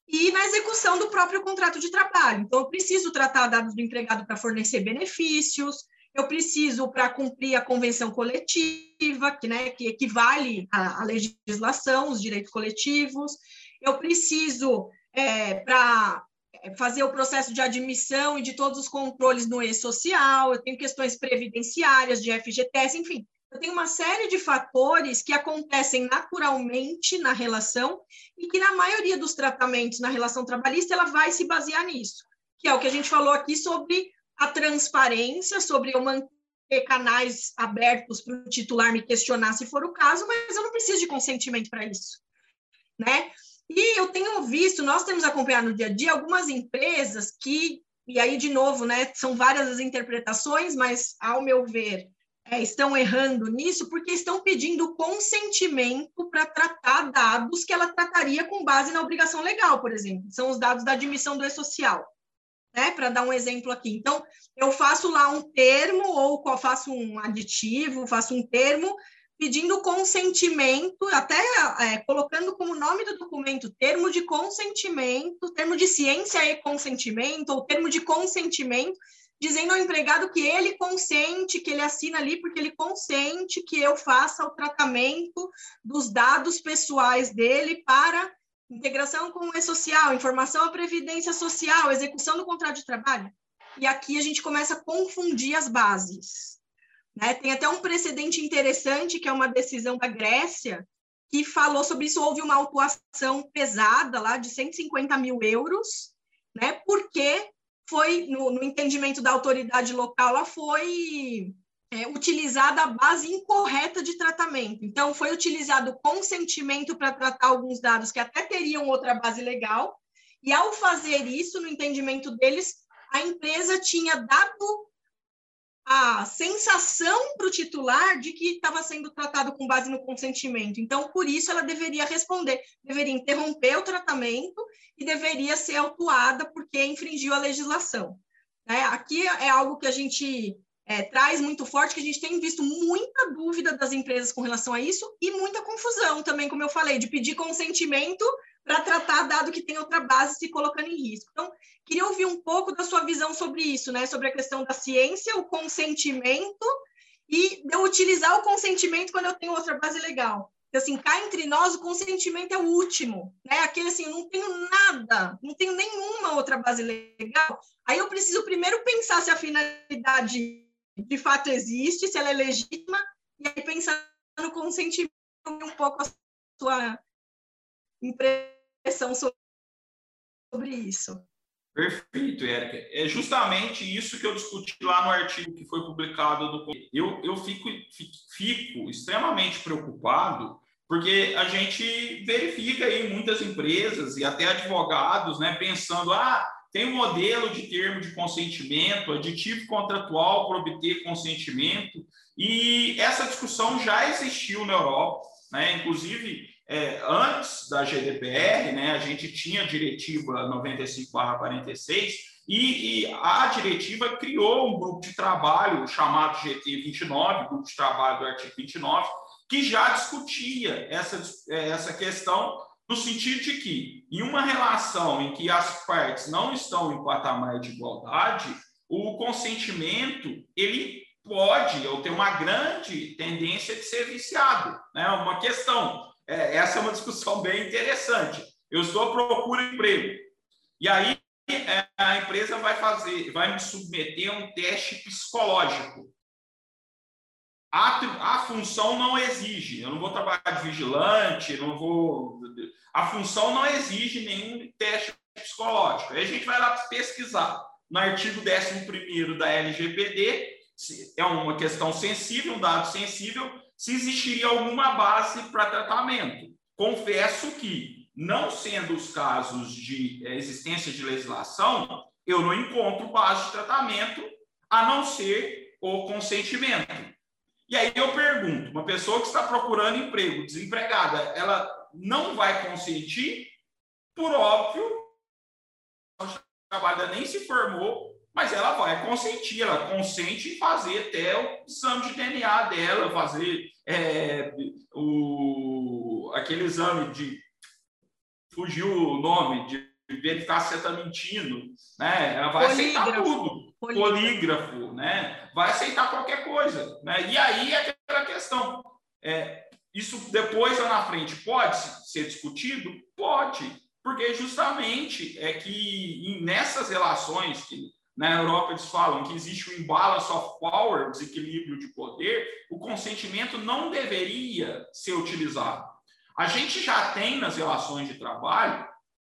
e na execução do próprio contrato de trabalho. Então, eu preciso tratar dados do empregado para fornecer benefícios, eu preciso para cumprir a convenção coletiva, que, né, que equivale à, à legislação, os direitos coletivos, eu preciso é, para é, fazer o processo de admissão e de todos os controles no e-social, eu tenho questões previdenciárias, de FGTS, enfim, eu tenho uma série de fatores que acontecem naturalmente na relação e que na maioria dos tratamentos na relação trabalhista ela vai se basear nisso, que é o que a gente falou aqui sobre a transparência, sobre eu manter canais abertos para o titular me questionar se for o caso, mas eu não preciso de consentimento para isso, né? E eu tenho visto, nós temos acompanhado no dia a dia algumas empresas que, e aí de novo, né, são várias as interpretações, mas ao meu ver, é, estão errando nisso porque estão pedindo consentimento para tratar dados que ela trataria com base na obrigação legal, por exemplo. São os dados da admissão do e-social. Né, para dar um exemplo aqui. Então, eu faço lá um termo, ou faço um aditivo, faço um termo pedindo consentimento, até é, colocando como nome do documento termo de consentimento, termo de ciência e consentimento, ou termo de consentimento, dizendo ao empregado que ele consente, que ele assina ali porque ele consente que eu faça o tratamento dos dados pessoais dele para integração com o e-social, informação à previdência social, execução do contrato de trabalho. E aqui a gente começa a confundir as bases. Né? Tem até um precedente interessante, que é uma decisão da Grécia, que falou sobre isso. Houve uma autuação pesada lá de 150 mil euros, né? porque foi, no, no entendimento da autoridade local, ela foi é, utilizada a base incorreta de tratamento. Então, foi utilizado consentimento para tratar alguns dados que até teriam outra base legal, e ao fazer isso, no entendimento deles, a empresa tinha dado a sensação para o titular de que estava sendo tratado com base no consentimento. Então, por isso, ela deveria responder, deveria interromper o tratamento e deveria ser autuada porque infringiu a legislação. Né? Aqui é algo que a gente é, traz muito forte, que a gente tem visto muita dúvida das empresas com relação a isso e muita confusão também, como eu falei, de pedir consentimento para tratar dado que tem outra base se colocando em risco. Então, queria ouvir um pouco da sua visão sobre isso, né? Sobre a questão da ciência, o consentimento e eu utilizar o consentimento quando eu tenho outra base legal. Então, assim, cá entre nós, o consentimento é o último, né? Aquele assim, eu não tenho nada, não tenho nenhuma outra base legal. Aí eu preciso primeiro pensar se a finalidade de fato existe, se ela é legítima, e aí pensar no consentimento um pouco a sua impressão sobre isso. Perfeito, Érica. É justamente isso que eu discuti lá no artigo que foi publicado. Do... Eu, eu fico, fico extremamente preocupado porque a gente verifica aí muitas empresas e até advogados né, pensando, ah, tem um modelo de termo de consentimento, aditivo contratual para obter consentimento, e essa discussão já existiu na Europa, né? inclusive é, antes da GDPR, né, a gente tinha a diretiva 95/46 e, e, a diretiva criou um grupo de trabalho chamado GT 29, grupo de trabalho do artigo 29, que já discutia essa, essa questão no sentido de que, em uma relação em que as partes não estão em patamar de igualdade, o consentimento ele pode ou tem uma grande tendência de ser viciado. Né? Uma questão é, essa é uma discussão bem interessante. Eu estou à procura de emprego. E aí é, a empresa vai fazer, vai me submeter a um teste psicológico. A, a função não exige, eu não vou trabalhar de vigilante, não vou. A função não exige nenhum teste psicológico. Aí a gente vai lá pesquisar. No artigo 11 da LGPD, é uma questão sensível, um dado sensível, se existiria alguma base para tratamento. Confesso que, não sendo os casos de eh, existência de legislação, eu não encontro base de tratamento a não ser o consentimento. E aí eu pergunto: uma pessoa que está procurando emprego, desempregada, ela não vai consentir? Por óbvio, a trabalha nem se formou, mas ela vai consentir, ela consente em fazer até o exame de DNA dela, fazer é, o, aquele exame de. Fugiu o nome, de verificar se está mentindo, né? Ela vai Polígrafo. aceitar tudo. Polígrafo. Polígrafo, né? Vai aceitar qualquer coisa, né? E aí é aquela questão. É, isso depois lá na frente pode ser discutido? Pode, porque justamente é que nessas relações que na Europa, eles falam que existe o imbalance of power, desequilíbrio de poder, o consentimento não deveria ser utilizado. A gente já tem nas relações de trabalho,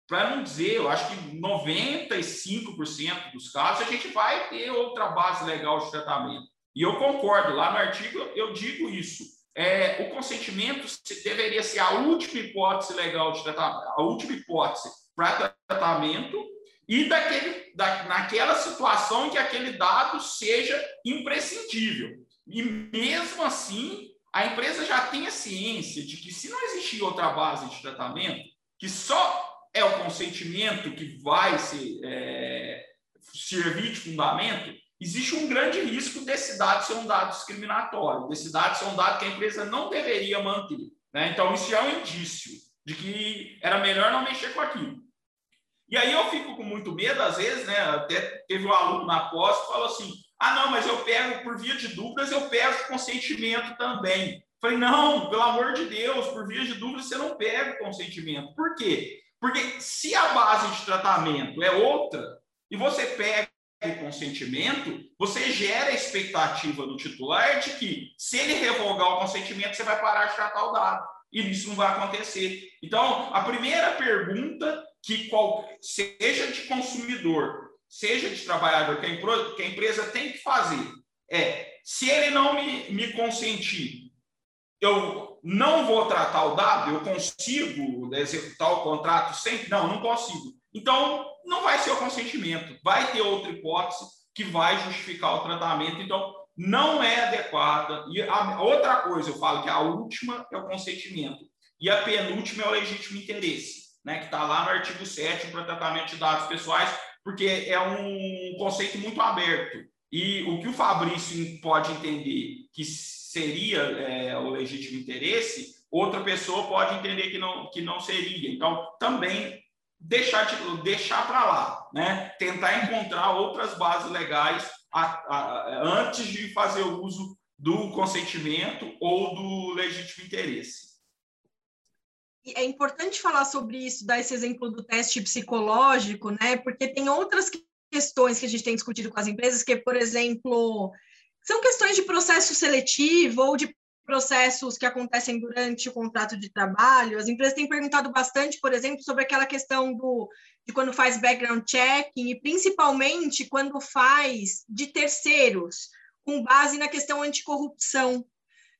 para não dizer, eu acho que 95% dos casos, a gente vai ter outra base legal de tratamento. E eu concordo, lá no artigo eu digo isso. É, o consentimento deveria ser a última hipótese legal de tratamento, a última hipótese para tratamento e daquele, da, naquela situação em que aquele dado seja imprescindível. E mesmo assim, a empresa já tem a ciência de que se não existir outra base de tratamento, que só é o consentimento que vai ser, é, servir de fundamento, existe um grande risco desse dado ser um dado discriminatório, desse dado ser um dado que a empresa não deveria manter. Né? Então, isso é um indício de que era melhor não mexer com aquilo. E aí eu fico com muito medo, às vezes, né? Até teve um aluno na pós que falou assim: ah, não, mas eu pego, por via de dúvidas, eu peço consentimento também. Falei, não, pelo amor de Deus, por via de dúvidas, você não pega o consentimento. Por quê? Porque se a base de tratamento é outra, e você pega o consentimento, você gera a expectativa do titular de que, se ele revogar o consentimento, você vai parar de tratar o dado. E isso não vai acontecer. Então, a primeira pergunta que qual, seja de consumidor, seja de trabalhador, que a, empresa, que a empresa tem que fazer é, se ele não me, me consentir, eu não vou tratar o dado, eu consigo executar o contrato sempre? Não, não consigo. Então, não vai ser o consentimento, vai ter outra hipótese que vai justificar o tratamento. Então, não é adequada. E a outra coisa, eu falo que a última é o consentimento e a penúltima é o legítimo interesse, né, que está lá no artigo 7 para tratamento de dados pessoais, porque é um conceito muito aberto. E o que o Fabrício pode entender que seria é, o legítimo interesse, outra pessoa pode entender que não, que não seria. Então, também deixar, deixar para lá, né? tentar encontrar outras bases legais a, a, antes de fazer uso do consentimento ou do legítimo interesse. É importante falar sobre isso, dar esse exemplo do teste psicológico, né? Porque tem outras questões que a gente tem discutido com as empresas, que, por exemplo, são questões de processo seletivo ou de processos que acontecem durante o contrato de trabalho. As empresas têm perguntado bastante, por exemplo, sobre aquela questão do, de quando faz background checking e principalmente quando faz de terceiros, com base na questão anticorrupção.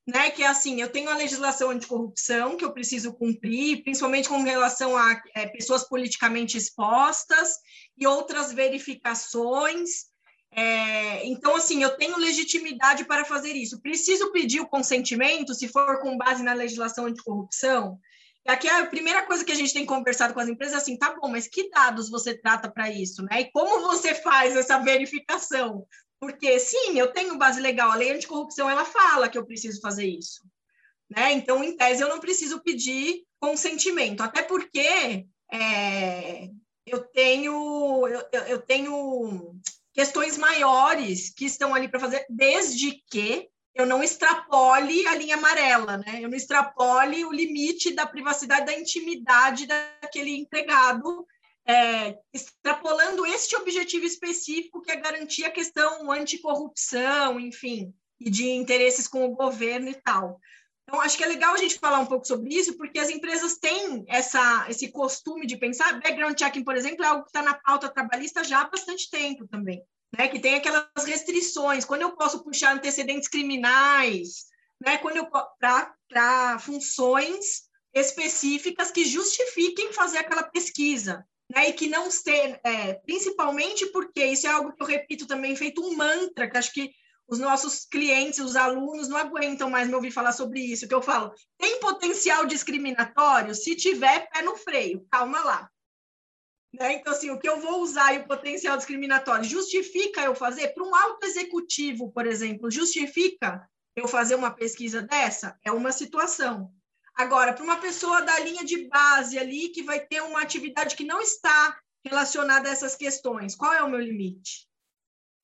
Né, que é assim, eu tenho a legislação anticorrupção que eu preciso cumprir, principalmente com relação a é, pessoas politicamente expostas e outras verificações é, então, assim, eu tenho legitimidade para fazer isso. Preciso pedir o consentimento, se for com base na legislação anticorrupção? Aqui a primeira coisa que a gente tem conversado com as empresas é assim, tá bom, mas que dados você trata para isso, né? E como você faz essa verificação? Porque, sim, eu tenho base legal, a lei anticorrupção, ela fala que eu preciso fazer isso. Né? Então, em tese, eu não preciso pedir consentimento, até porque é, eu tenho eu, eu tenho questões maiores que estão ali para fazer, desde que eu não extrapole a linha amarela, né? Eu não extrapole o limite da privacidade, da intimidade daquele empregado, é, extrapolando este objetivo específico que é garantir a questão anticorrupção, enfim, e de interesses com o governo e tal. Então, acho que é legal a gente falar um pouco sobre isso, porque as empresas têm essa, esse costume de pensar. Background checking, por exemplo, é algo que está na pauta trabalhista já há bastante tempo também, né? que tem aquelas restrições. Quando eu posso puxar antecedentes criminais, né? quando eu para funções específicas que justifiquem fazer aquela pesquisa. Né, e que não ter, é, principalmente porque isso é algo que eu repito também, feito um mantra, que acho que os nossos clientes, os alunos não aguentam mais me ouvir falar sobre isso, que eu falo, tem potencial discriminatório? Se tiver, pé no freio, calma lá. Né? Então, assim, o que eu vou usar e o potencial discriminatório justifica eu fazer? Para um alto executivo, por exemplo, justifica eu fazer uma pesquisa dessa? É uma situação. Agora, para uma pessoa da linha de base ali, que vai ter uma atividade que não está relacionada a essas questões, qual é o meu limite?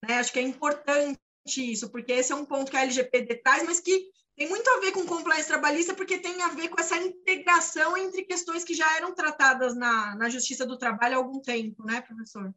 Né? Acho que é importante isso, porque esse é um ponto que a LGPD traz, mas que tem muito a ver com compliance trabalhista, porque tem a ver com essa integração entre questões que já eram tratadas na, na Justiça do Trabalho há algum tempo, né, professor?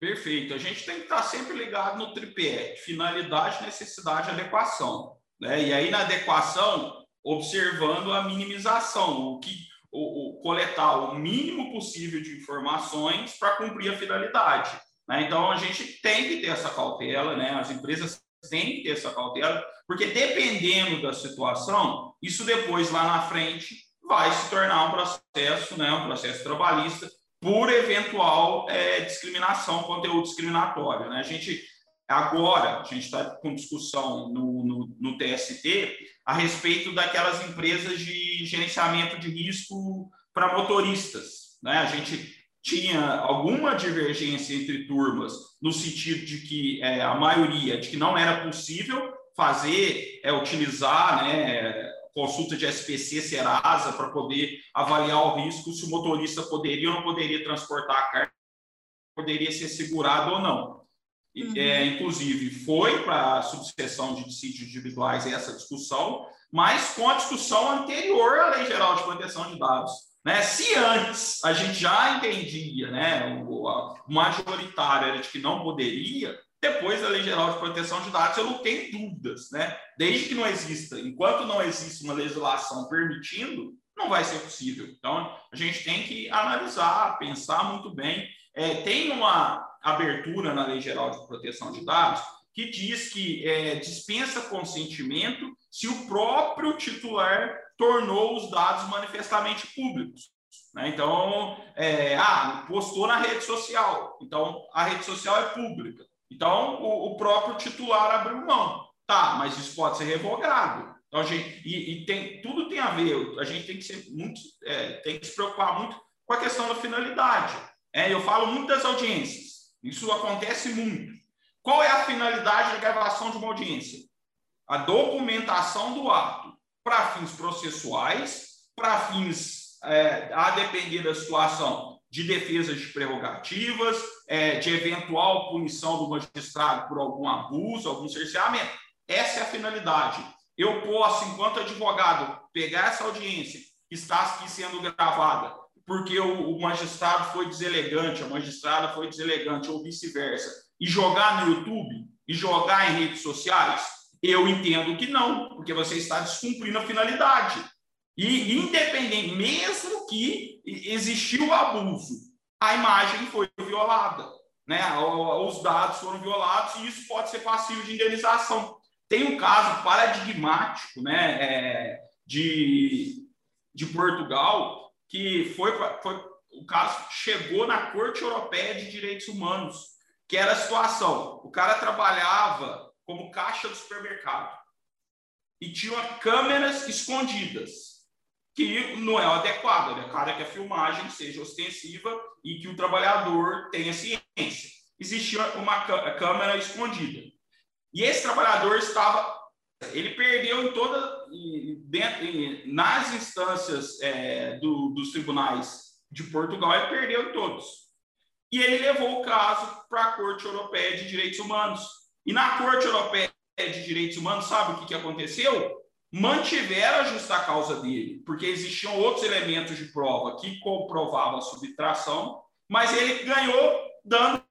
Perfeito. A gente tem que estar sempre ligado no tripé, finalidade, necessidade adequação. Né? E aí, na adequação, observando a minimização, o que o, o coletar o mínimo possível de informações para cumprir a finalidade. Né? Então, a gente tem que ter essa cautela, né? as empresas têm que ter essa cautela, porque dependendo da situação, isso depois, lá na frente, vai se tornar um processo, né? um processo trabalhista, por eventual é, discriminação, conteúdo discriminatório. Né? A gente, agora, a gente está com discussão no, no, no TST a respeito daquelas empresas de gerenciamento de risco para motoristas. Né? A gente tinha alguma divergência entre turmas, no sentido de que é, a maioria, de que não era possível fazer, é, utilizar né, consulta de SPC Serasa para poder avaliar o risco, se o motorista poderia ou não poderia transportar a carga, poderia ser segurado ou não. Uhum. É, inclusive, foi para a subseção de dissídios individuais essa discussão, mas com a discussão anterior à Lei Geral de Proteção de Dados né? Se antes a gente já entendia, né, o, a, o majoritário era de que não poderia, depois da Lei Geral de Proteção de Dados, eu não tenho dúvidas, né? Desde que não exista, enquanto não existe uma legislação permitindo, não vai ser possível. Então, a gente tem que analisar, pensar muito bem. É, tem uma abertura na Lei Geral de Proteção de Dados que diz que é, dispensa consentimento se o próprio titular tornou os dados manifestamente públicos. Né? Então, é, ah, postou na rede social. Então, a rede social é pública. Então, o, o, próprio titular abriu mão. Tá, mas isso pode ser revogado. Então, a gente, e, e tem, tudo tem a ver. A gente tem que, ser muito, é, tem que se preocupar muito com a questão da finalidade. É, eu falo muito das audiências. Isso acontece muito. Qual é a finalidade da gravação de uma audiência? A documentação do ato para fins processuais, para fins, é, a depender da situação, de defesa de prerrogativas, é, de eventual punição do magistrado por algum abuso, algum cerceamento. Essa é a finalidade. Eu posso, enquanto advogado, pegar essa audiência que está aqui sendo gravada, porque o, o magistrado foi deselegante, a magistrada foi deselegante, ou vice-versa, e jogar no YouTube e jogar em redes sociais, eu entendo que não, porque você está descumprindo a finalidade. E independente, mesmo que existiu abuso, a imagem foi violada, né? Os dados foram violados e isso pode ser passivo de indenização. Tem um caso paradigmático, né? É, de, de Portugal que foi, foi o caso chegou na Corte Europeia de Direitos Humanos, que era a situação: o cara trabalhava como caixa do supermercado. E tinha câmeras escondidas, que não é adequado. É claro que a filmagem seja ostensiva e que o trabalhador tenha ciência. Existia uma câmera escondida. E esse trabalhador estava. Ele perdeu em toda. Dentro, nas instâncias é, do, dos tribunais de Portugal, ele perdeu em todos. E ele levou o caso para a Corte Europeia de Direitos Humanos e na Corte Europeia de Direitos Humanos, sabe o que, que aconteceu? Mantiveram a justa causa dele, porque existiam outros elementos de prova que comprovavam a subtração, mas ele ganhou danos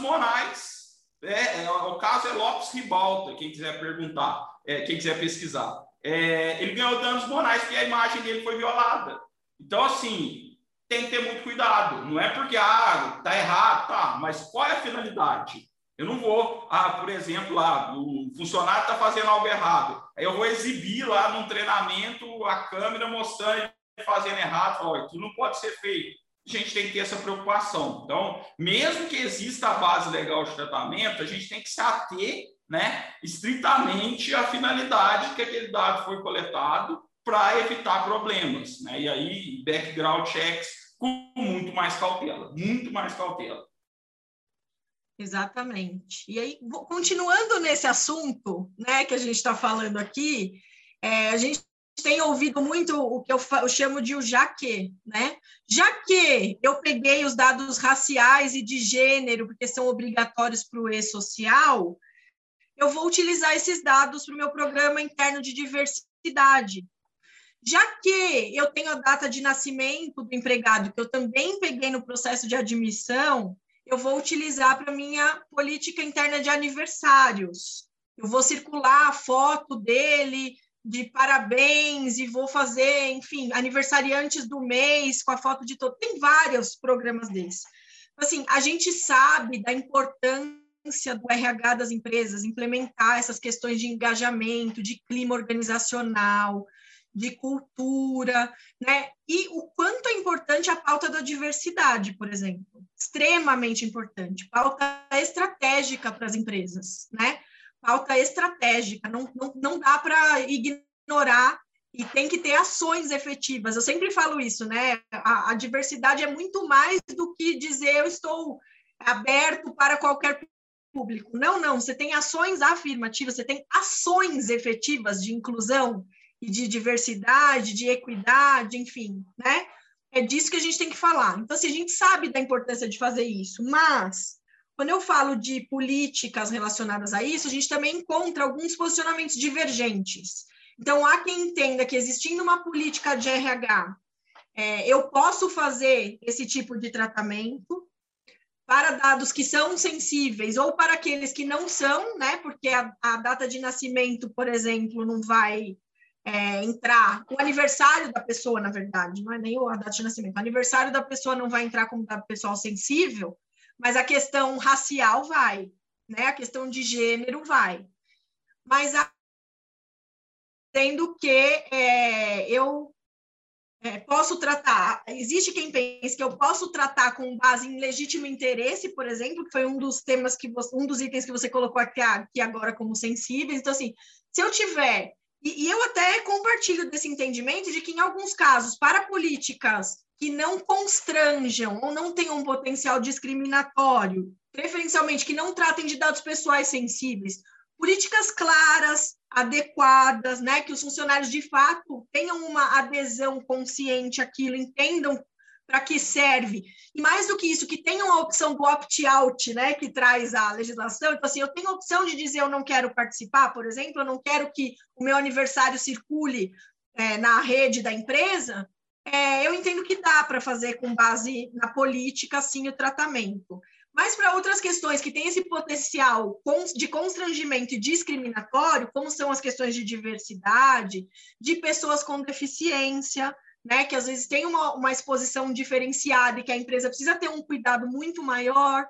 morais. É, é, o caso é Lopes Ribalta, quem quiser perguntar, é, quem quiser pesquisar. É, ele ganhou danos morais porque a imagem dele foi violada. Então, assim, tem que ter muito cuidado. Não é porque, ah, tá errado, tá, mas qual é a finalidade? Eu não vou, ah, por exemplo, lá, o funcionário está fazendo algo errado. Aí eu vou exibir lá num treinamento a câmera mostrando ele fazendo errado. Olha, isso não pode ser feito. A gente tem que ter essa preocupação. Então, mesmo que exista a base legal de tratamento, a gente tem que se ater né, estritamente à finalidade que aquele dado foi coletado para evitar problemas. Né? E aí, background checks com muito mais cautela, muito mais cautela. Exatamente. E aí, continuando nesse assunto, né, que a gente está falando aqui, é, a gente tem ouvido muito o que eu, eu, chamo de o já que, né? Já que eu peguei os dados raciais e de gênero, porque são obrigatórios para o e-social, eu vou utilizar esses dados para o meu programa interno de diversidade. Já que eu tenho a data de nascimento do empregado, que eu também peguei no processo de admissão, eu vou utilizar para minha política interna de aniversários. Eu vou circular a foto dele de parabéns e vou fazer, enfim, aniversariantes do mês com a foto de todo. Tem vários programas desses. Assim, a gente sabe da importância do RH das empresas implementar essas questões de engajamento, de clima organizacional, de cultura, né? E o quanto é importante a pauta da diversidade, por exemplo, extremamente importante, pauta estratégica para as empresas, né? Pauta estratégica, não, não, não dá para ignorar e tem que ter ações efetivas. Eu sempre falo isso, né? A, a, diversidade é muito mais do que dizer eu estou aberto para qualquer público. Não, não. Você tem ações afirmativas, você tem ações efetivas de inclusão e de diversidade, de equidade, enfim, né? É disso que a gente tem que falar. Então, assim, a gente sabe da importância de fazer isso, mas quando eu falo de políticas relacionadas a isso, a gente também encontra alguns posicionamentos divergentes. Então, há quem entenda que existindo uma política de RH, é, eu posso fazer esse tipo de tratamento para dados que são sensíveis ou para aqueles que não são, né? Porque a, a data de nascimento, por exemplo, não vai é, entrar, o aniversário da pessoa, na verdade, não é nem a data de nascimento, o aniversário da pessoa não vai entrar como dado pessoal sensível, mas a questão racial vai, né? A questão de gênero vai. Mas a sendo que é, eu é, posso tratar, existe quem pense que eu posso tratar com base em legítimo interesse, por exemplo, que foi um dos temas que você, um dos itens que você colocou aqui, aqui agora como sensíveis. Então, assim, se eu tiver, e, e eu até compartilho desse entendimento de que, em alguns casos, para políticas que não constranjam ou não tenham um potencial discriminatório, preferencialmente que não tratem de dados pessoais sensíveis, políticas claras, adequadas, né, que os funcionários de fato tenham uma adesão consciente àquilo, entendam para que serve. E mais do que isso, que tenham a opção do opt-out, né, que traz a legislação. Então, assim, eu tenho a opção de dizer eu não quero participar, por exemplo, eu não quero que o meu aniversário circule é, na rede da empresa. É, eu entendo que dá para fazer com base na política, sim, o tratamento. Mas para outras questões que têm esse potencial de constrangimento e discriminatório, como são as questões de diversidade, de pessoas com deficiência, né, que às vezes tem uma, uma exposição diferenciada e que a empresa precisa ter um cuidado muito maior,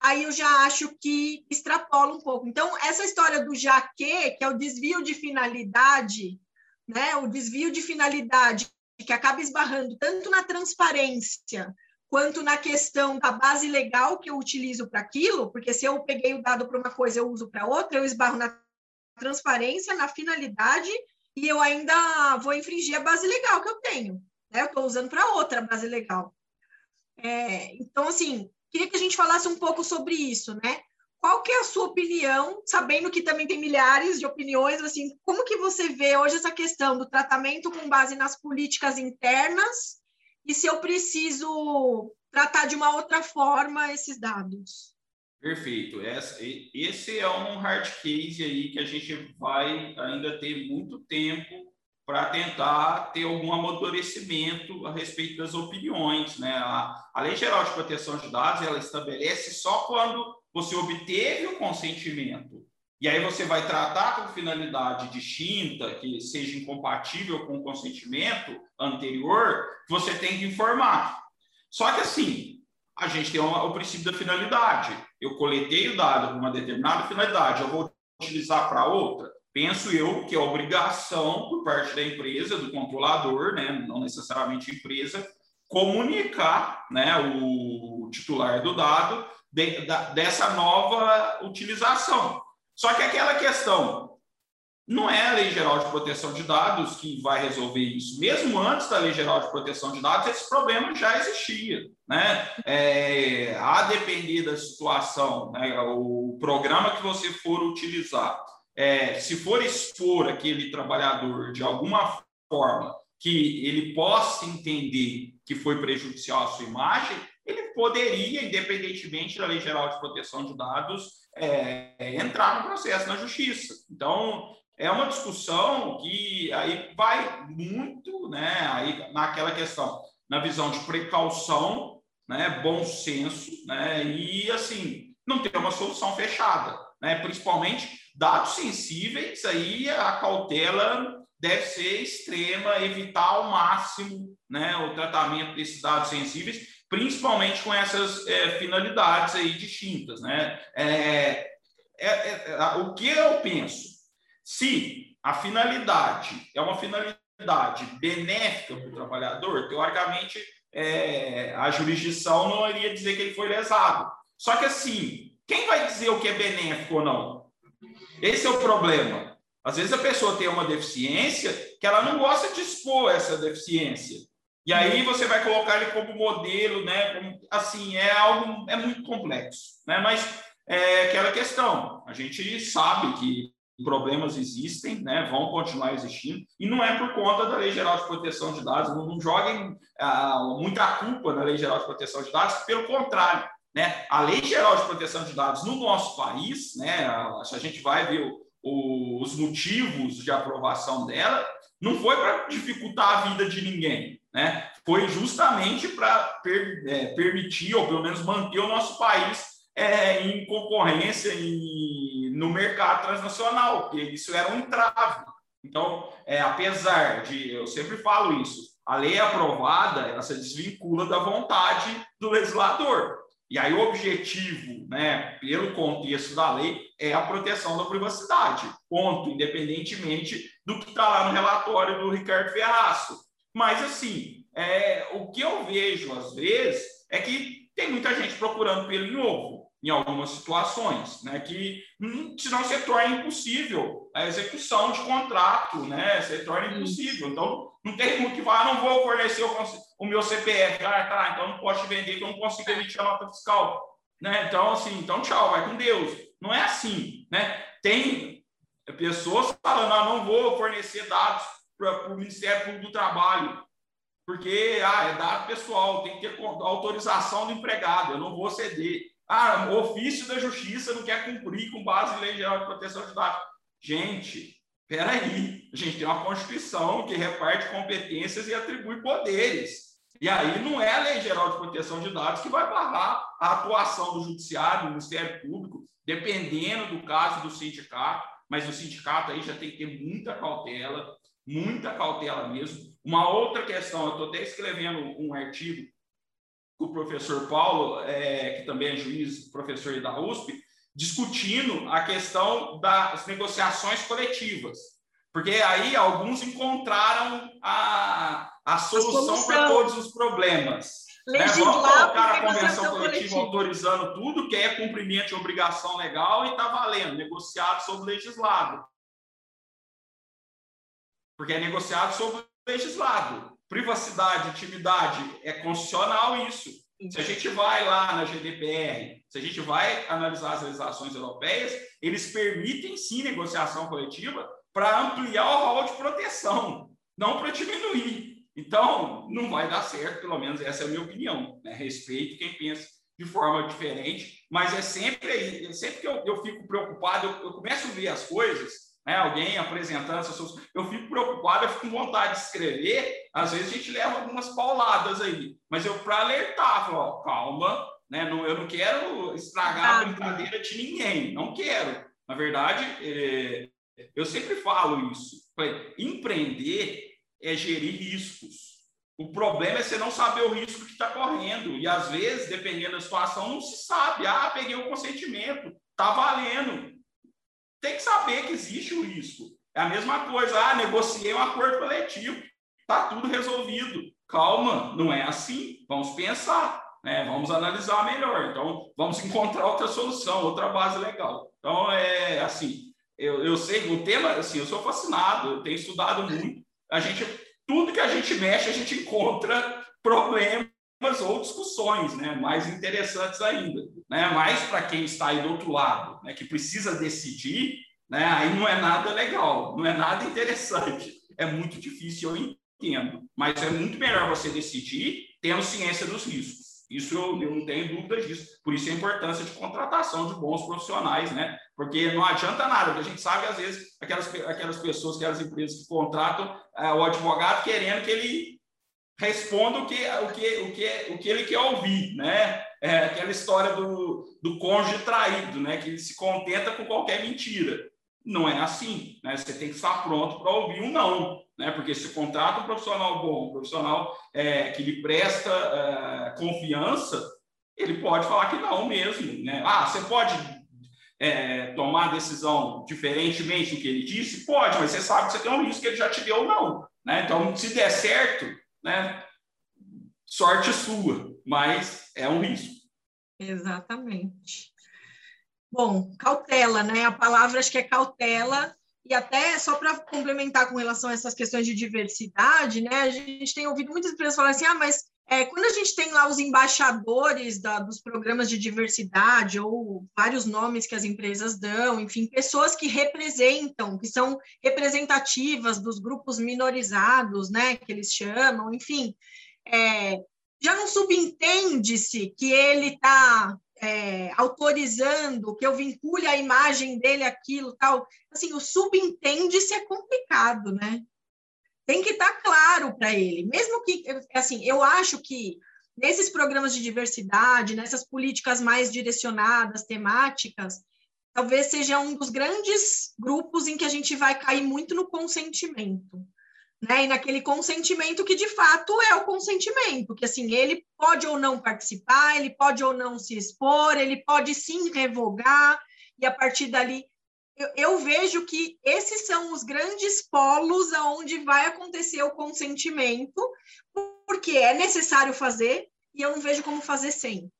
aí eu já acho que extrapola um pouco. Então, essa história do jaque, que é o desvio de finalidade, né, o desvio de finalidade que acaba esbarrando tanto na transparência quanto na questão da base legal que eu utilizo para aquilo, porque se eu peguei o dado para uma coisa eu uso para outra, eu esbarro na transparência, na finalidade, e eu ainda vou infringir a base legal que eu tenho. Né? Eu estou usando para outra base legal. É, então, assim, queria que a gente falasse um pouco sobre isso, né? Qual que é a sua opinião, sabendo que também tem milhares de opiniões, assim, como que você vê hoje essa questão do tratamento com base nas políticas internas e se eu preciso tratar de uma outra forma esses dados. Perfeito. Esse é um hard case aí que a gente vai ainda ter muito tempo para tentar ter algum amadurecimento a respeito das opiniões. Né? A, Lei Geral de Proteção de Dados ela estabelece só quando você obteve o consentimento e aí você vai tratar com finalidade distinta, que seja incompatível com o consentimento anterior, você tem que informar. Só que assim, a gente tem o princípio da finalidade. Eu coletei o dado para uma determinada finalidade, eu vou utilizar para outra. Penso eu que é obrigação por parte da empresa, do controlador, né, não necessariamente empresa, comunicar né, o titular do dado de, da, dessa nova utilização. Só que aquela questão, não é a Lei Geral de Proteção de Dados que vai resolver isso. Mesmo antes da Lei Geral de Proteção de Dados, esse problema já existia. Né? É, a depender da situação, né, o programa que você for utilizar, é, se for expor aquele trabalhador de alguma forma que ele possa entender que foi prejudicial à sua imagem, ele poderia, independentemente da Lei Geral de Proteção de Dados, é, entrar no processo na justiça. Então, é uma discussão que aí vai muito né, aí naquela questão, na visão de precaução, né, bom senso, né, e assim, não ter uma solução fechada, né, principalmente dados sensíveis, aí a cautela deve ser extrema, evitar ao máximo né, o tratamento desses dados sensíveis, principalmente com essas é, finalidades aí distintas. Né? É, é, é o que eu penso? Se a finalidade é uma finalidade benéfica para o trabalhador, teoricamente é, a jurisdição não iria dizer que ele foi lesado. Só que assim, quem vai dizer o que é benéfico ou não? Esse é o problema. Às vezes a pessoa tem uma deficiência que ela não gosta de expor essa deficiência. E aí você vai colocar ele como modelo, né? Como, assim, é algo é muito complexo, né? Mas é aquela questão. A gente sabe que problemas existem, né, vão continuar existindo, e não é por conta da Lei Geral de Proteção de Dados, não, não joguem ah, muita culpa na Lei Geral de Proteção de Dados, pelo contrário, né, a Lei Geral de Proteção de Dados no nosso país, né, se a gente vai ver o, o, os motivos de aprovação dela, não foi para dificultar a vida de ninguém, né, foi justamente para per, é, permitir, ou pelo menos manter o nosso país é, em concorrência em, no mercado transnacional, porque isso era um entrave. Então, é, apesar de, eu sempre falo isso, a lei é aprovada, ela se desvincula da vontade do legislador. E aí o objetivo, né, pelo contexto da lei, é a proteção da privacidade. Ponto, independentemente do que está lá no relatório do Ricardo Ferraço. Mas, assim, é, o que eu vejo, às vezes, é que tem muita gente procurando pelo em ovo em algumas situações, né, que hum, senão se torna impossível a execução de contrato, né, se torna impossível. Então, não tem como que falar, ah, não vou fornecer o, o meu CPF, ah, tá, então não posso te vender, então não posso emitir a nota fiscal, né, então, assim, então tchau, vai com Deus. Não é assim, né, tem pessoas falando, ah, não vou fornecer dados para o Ministério Público do Trabalho, porque ah, é dado pessoal, tem que ter autorização do empregado, eu não vou ceder. Ah, o ofício da justiça não quer cumprir com base em lei geral de proteção de dados. Gente, peraí, a gente tem uma Constituição que reparte competências e atribui poderes. E aí não é a Lei Geral de Proteção de Dados que vai barrar a atuação do Judiciário, do Ministério Público, dependendo do caso do sindicato, mas o sindicato aí já tem que ter muita cautela, muita cautela mesmo. Uma outra questão, eu estou até escrevendo um artigo com o professor Paulo, é, que também é juiz, professor da USP, discutindo a questão das negociações coletivas. Porque aí alguns encontraram a, a solução para todos os problemas. Né? Vamos colocar a convenção coletiva, coletiva autorizando tudo que é cumprimento de obrigação legal e está valendo, negociado sobre legislado. Porque é negociado sobre legislado privacidade, intimidade, é constitucional isso. Se a gente vai lá na GDPR, se a gente vai analisar as legislações europeias, eles permitem sim negociação coletiva para ampliar o rol de proteção, não para diminuir. Então, não vai dar certo, pelo menos essa é a minha opinião. Né? Respeito quem pensa de forma diferente, mas é sempre, sempre que eu, eu fico preocupado, eu, eu começo a ver as coisas, né, alguém apresentando seus. Eu fico preocupado, eu fico com vontade de escrever. Às vezes a gente leva algumas pauladas aí, mas eu para alertar, falo, ó, calma, né? Não, eu não quero estragar a brincadeira de ninguém, não quero. Na verdade, é, eu sempre falo isso. Empreender é gerir riscos. O problema é você não saber o risco que está correndo. E às vezes, dependendo da situação, não se sabe. Ah, peguei o consentimento, tá valendo tem que saber que existe o risco. É a mesma coisa, ah, negociei um acordo coletivo, está tudo resolvido. Calma, não é assim. Vamos pensar, né? vamos analisar melhor. Então, vamos encontrar outra solução, outra base legal. Então, é assim, eu, eu sei, o tema, assim, eu sou fascinado, eu tenho estudado muito. A gente, tudo que a gente mexe, a gente encontra problemas ou discussões né, mais interessantes ainda. Né? Mas para quem está aí do outro lado, né, que precisa decidir, né, aí não é nada legal, não é nada interessante. É muito difícil, eu entendo. Mas é muito melhor você decidir tendo ciência dos riscos. Isso eu, eu não tenho dúvidas disso. Por isso a importância de contratação de bons profissionais, né? Porque não adianta nada, porque a gente sabe, às vezes, aquelas, aquelas pessoas, aquelas empresas que contratam é, o advogado querendo que ele responda o que, o que, o que, o que ele quer ouvir, né? É aquela história do, do cônjuge traído, né? Que ele se contenta com qualquer mentira. Não é assim, né? Você tem que estar pronto para ouvir um não, né? Porque se contrata um profissional bom, um profissional é, que lhe presta é, confiança, ele pode falar que não mesmo, né? Ah, você pode é, tomar decisão diferentemente do que ele disse? Pode, mas você sabe que você tem um risco que ele já te deu não, né? Então, se der certo, né? Sorte sua, mas é um risco. Exatamente. Bom, cautela, né? A palavra acho que é cautela E até só para complementar com relação a essas questões de diversidade, né? A gente tem ouvido muitas empresas falarem assim: ah, mas é, quando a gente tem lá os embaixadores da, dos programas de diversidade, ou vários nomes que as empresas dão, enfim, pessoas que representam, que são representativas dos grupos minorizados, né? Que eles chamam, enfim. É, já não subentende-se que ele está é, autorizando que eu vincule a imagem dele aquilo tal. Assim, o subentende-se é complicado, né? Tem que estar tá claro para ele, mesmo que assim, eu acho que nesses programas de diversidade, nessas políticas mais direcionadas, temáticas, talvez seja um dos grandes grupos em que a gente vai cair muito no consentimento né? E naquele consentimento que de fato é o consentimento, que assim, ele pode ou não participar, ele pode ou não se expor, ele pode sim revogar, e a partir dali eu, eu vejo que esses são os grandes polos aonde vai acontecer o consentimento, porque é necessário fazer, e eu não vejo como fazer sem.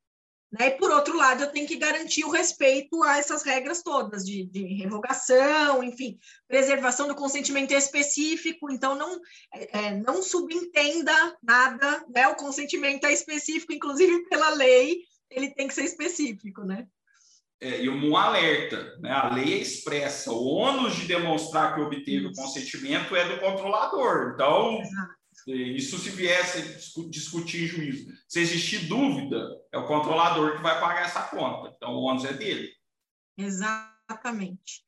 Né? E, por outro lado, eu tenho que garantir o respeito a essas regras todas de, de revogação, enfim, preservação do consentimento específico. Então, não, é, é, não subentenda nada, né? o consentimento é específico, inclusive pela lei, ele tem que ser específico, né? É, e um alerta, né? a lei é expressa, o ônus de demonstrar que obteve o consentimento é do controlador. Então, Exato. Isso se viesse discutir em juízo. Se existir dúvida, é o controlador que vai pagar essa conta. Então, o ônus é dele. Exatamente.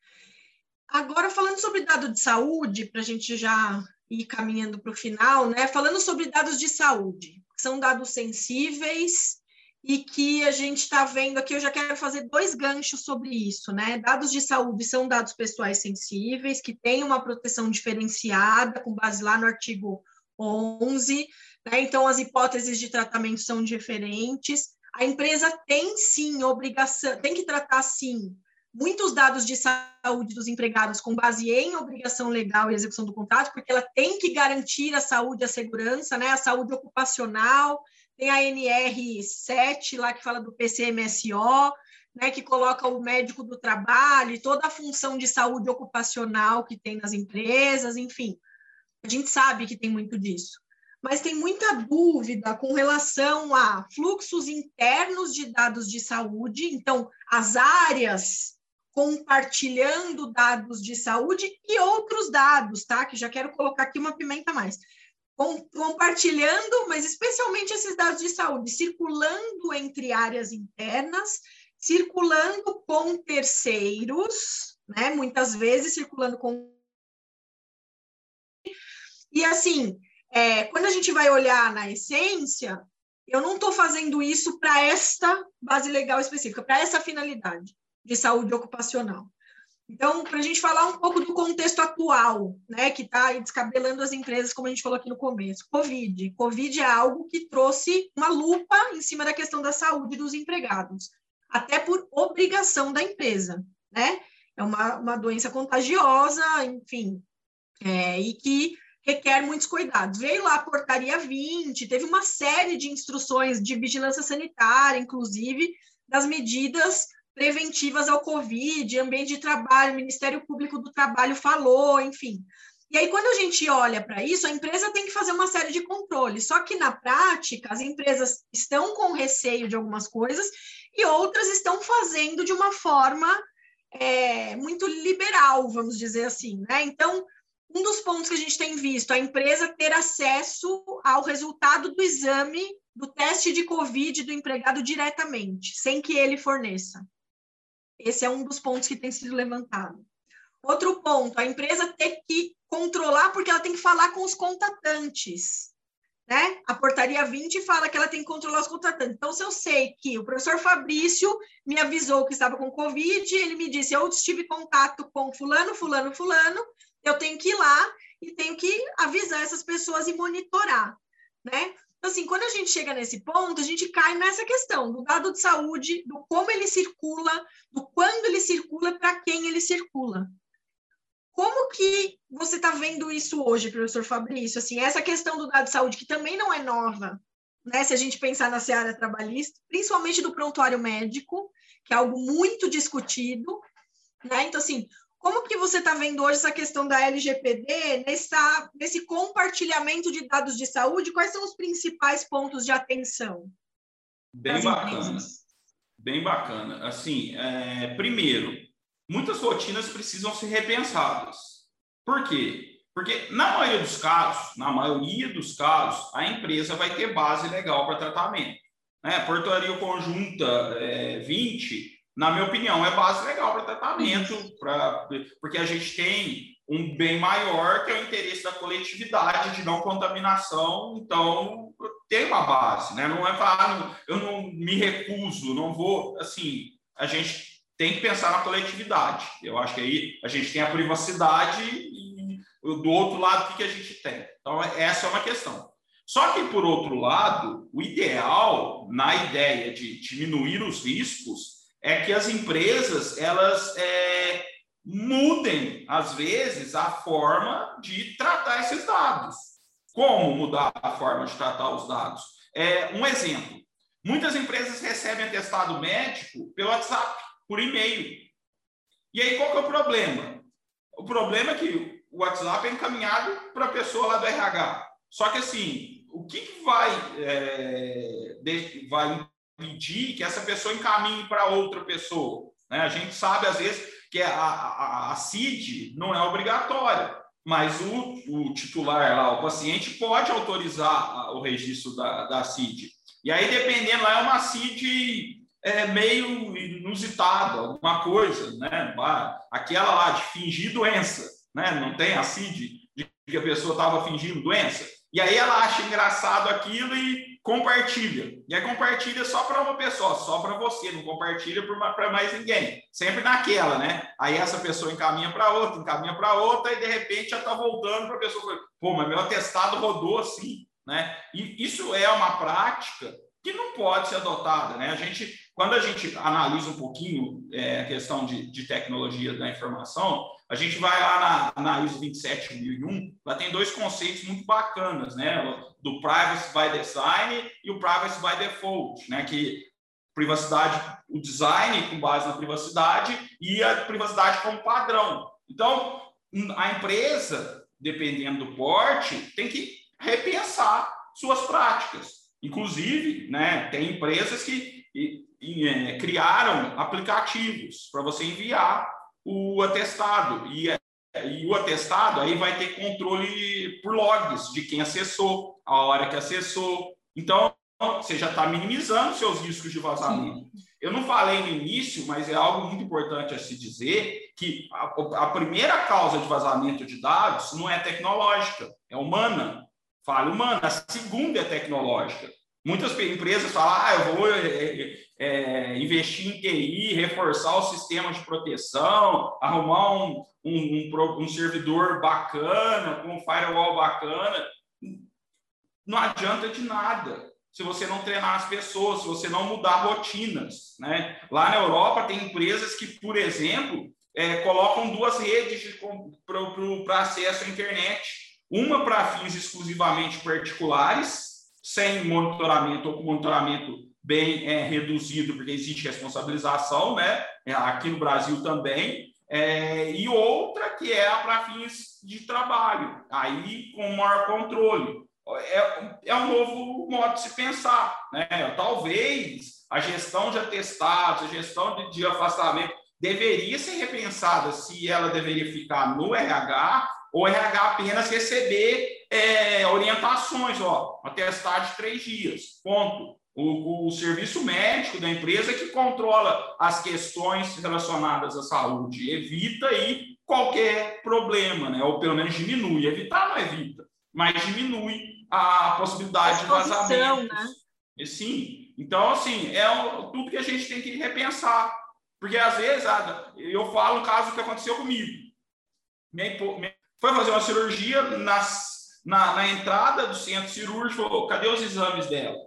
Agora, falando sobre dado de saúde, para a gente já ir caminhando para o final, né? Falando sobre dados de saúde, que são dados sensíveis e que a gente está vendo aqui, eu já quero fazer dois ganchos sobre isso, né? Dados de saúde são dados pessoais sensíveis, que têm uma proteção diferenciada, com base lá no artigo 11, né? então as hipóteses de tratamento são diferentes. A empresa tem sim obrigação, tem que tratar sim muitos dados de saúde dos empregados com base em obrigação legal e execução do contrato, porque ela tem que garantir a saúde a segurança, né? A saúde ocupacional, tem a NR7 lá que fala do PCMSO, né, que coloca o médico do trabalho e toda a função de saúde ocupacional que tem nas empresas, enfim. A gente sabe que tem muito disso. Mas tem muita dúvida com relação a fluxos internos de dados de saúde, então, as áreas compartilhando dados de saúde e outros dados, tá? Que já quero colocar aqui uma pimenta a mais. Compartilhando, mas especialmente esses dados de saúde, circulando entre áreas internas, circulando com terceiros, né? Muitas vezes circulando com e assim, é, quando a gente vai olhar na essência, eu não estou fazendo isso para esta base legal específica, para essa finalidade de saúde ocupacional. Então, para a gente falar um pouco do contexto atual, né, que está descabelando as empresas, como a gente falou aqui no começo, Covid. Covid é algo que trouxe uma lupa em cima da questão da saúde dos empregados, até por obrigação da empresa, né? É uma, uma doença contagiosa, enfim, é, e que requer muitos cuidados. Veio lá a portaria 20, teve uma série de instruções de vigilância sanitária, inclusive, das medidas preventivas ao Covid, ambiente de trabalho, Ministério Público do Trabalho falou, enfim. E aí, quando a gente olha para isso, a empresa tem que fazer uma série de controles. Só que, na prática, as empresas estão com receio de algumas coisas e outras estão fazendo de uma forma é, muito liberal, vamos dizer assim. Né? Então, um dos pontos que a gente tem visto, a empresa ter acesso ao resultado do exame do teste de Covid do empregado diretamente, sem que ele forneça. Esse é um dos pontos que tem sido levantado. Outro ponto, a empresa ter que controlar, porque ela tem que falar com os contratantes. Né? A portaria 20 fala que ela tem que controlar os contratantes. Então, se eu sei que o professor Fabrício me avisou que estava com Covid, ele me disse: eu estive em contato com fulano, fulano, fulano, eu tenho que ir lá e tenho que avisar essas pessoas e monitorar, né? Então, assim, quando a gente chega nesse ponto, a gente cai nessa questão do dado de saúde, do como ele circula, do quando ele circula, para quem ele circula. Como que você está vendo isso hoje, professor Fabrício? Assim, essa questão do dado de saúde, que também não é nova, né? Se a gente pensar na seara trabalhista, principalmente do prontuário médico, que é algo muito discutido, né? Então, assim, Como que você está vendo hoje essa questão da LGPD nessa, nesse compartilhamento de dados de saúde? Quais são os principais pontos de atenção? Bem bacana. Empresas? Bem bacana. Assim, é, primeiro, muitas rotinas precisam ser repensadas. Por quê? Porque na maioria dos casos, na maioria dos casos, a empresa vai ter base legal para tratamento. Né? Portaria conjunta é, 20 na minha opinião, é base legal para tratamento, pra, porque a gente tem um bem maior que é o interesse da coletividade de não contaminação, então tem uma base, né? Não é para eu não me recuso, não vou, assim, a gente tem que pensar na coletividade. Eu acho que aí a gente tem a privacidade e do outro lado o que a gente tem. Então essa é uma questão. Só que por outro lado, o ideal na ideia de diminuir os riscos é que as empresas elas é, mudem às vezes a forma de tratar esses dados. Como mudar a forma de tratar os dados? É, um exemplo: muitas empresas recebem atestado médico pelo WhatsApp, por e-mail. E aí qual que é o problema? O problema é que o WhatsApp é encaminhado para a pessoa lá do RH. Só que assim, o que, que vai, é, vai pedir que essa pessoa encaminhe para outra pessoa. Né? A gente sabe, às vezes, que a, a, a CID não é obrigatória, mas o, o titular lá, o paciente, pode autorizar o registro da, da CID. E aí, dependendo, lá é uma CID é, meio inusitada, alguma coisa, né? Aquela lá de fingir doença, né? Não tem a CID de que a pessoa estava fingindo doença. E aí ela acha engraçado aquilo e compartilha. E aí compartilha só para uma pessoa, só para você, não compartilha para mais ninguém. Sempre naquela, né? Aí essa pessoa encaminha para outra, encaminha para outra, e de repente já está voltando para a pessoa. Pô, mas meu atestado rodou assim, né? E isso é uma prática que não pode ser adotada, né? A gente, quando a gente analisa um pouquinho é, a questão de, de tecnologia da informação, a gente vai lá na, na ISO 27001, lá tem dois conceitos muito bacanas, né? Do privacy by design e o privacy by default, né? Que privacidade, o design com base na privacidade e a privacidade como padrão. Então, a empresa, dependendo do porte, tem que repensar suas práticas. Inclusive, né, tem empresas que e, e, é, criaram aplicativos para você enviar o atestado. E, e o atestado aí vai ter controle por logs de quem acessou, a hora que acessou. Então, você já está minimizando seus riscos de vazamento. Sim. Eu não falei no início, mas é algo muito importante a se dizer que a, a primeira causa de vazamento de dados não é tecnológica, é humana falha humana. A segunda é tecnológica. Muitas empresas falam, ah, eu vou é, é, investir em TI, reforçar o sistema de proteção, arrumar um, um, um, um servidor bacana, com um firewall bacana. Não adianta de nada se você não treinar as pessoas, se você não mudar rotinas. Né? Lá na Europa, tem empresas que, por exemplo, é, colocam duas redes para acesso à internet uma para fins exclusivamente particulares, sem monitoramento ou com monitoramento bem é, reduzido, porque existe responsabilização, né? É, aqui no Brasil também, é, e outra que é para fins de trabalho, aí com maior controle. É, é um novo modo de se pensar, né? Talvez a gestão de atestados, a gestão de, de afastamento deveria ser repensada se ela deveria ficar no RH o RH apenas receber é, orientações, ó, atestado de três dias, ponto. O, o, serviço médico da empresa que controla as questões relacionadas à saúde, evita aí qualquer problema, né? ou pelo menos diminui. Evitar não evita, mas diminui a possibilidade de vazamento. Né? Sim, então, assim, é tudo que a gente tem que repensar. Porque, às vezes, eu falo um caso que aconteceu comigo. Minha, minha foi fazer uma cirurgia nas, na, na entrada do centro cirúrgico, falou, cadê os exames dela?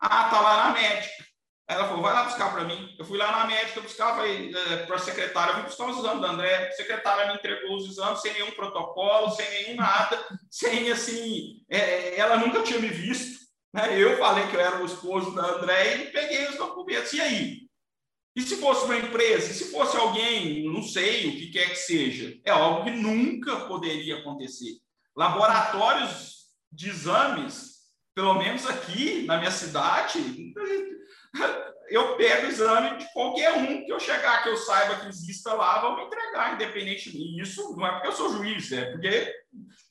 Ah, tá lá na médica. Ela falou, vai lá buscar para mim. Eu fui lá na médica buscar, é, para a secretária, eu vim buscar os exames da André. A secretária me entregou os exames sem nenhum protocolo, sem nenhum nada, sem assim, é, ela nunca tinha me visto. Né? Eu falei que eu era o esposo da André e peguei os documentos. E aí? E se fosse uma empresa, e se fosse alguém, não sei, o que quer que seja, é algo que nunca poderia acontecer. Laboratórios de exames, pelo menos aqui na minha cidade, eu pego o exame de qualquer um que eu chegar, que eu saiba que exista lá, vão me entregar, independente. Isso não é porque eu sou juiz, é porque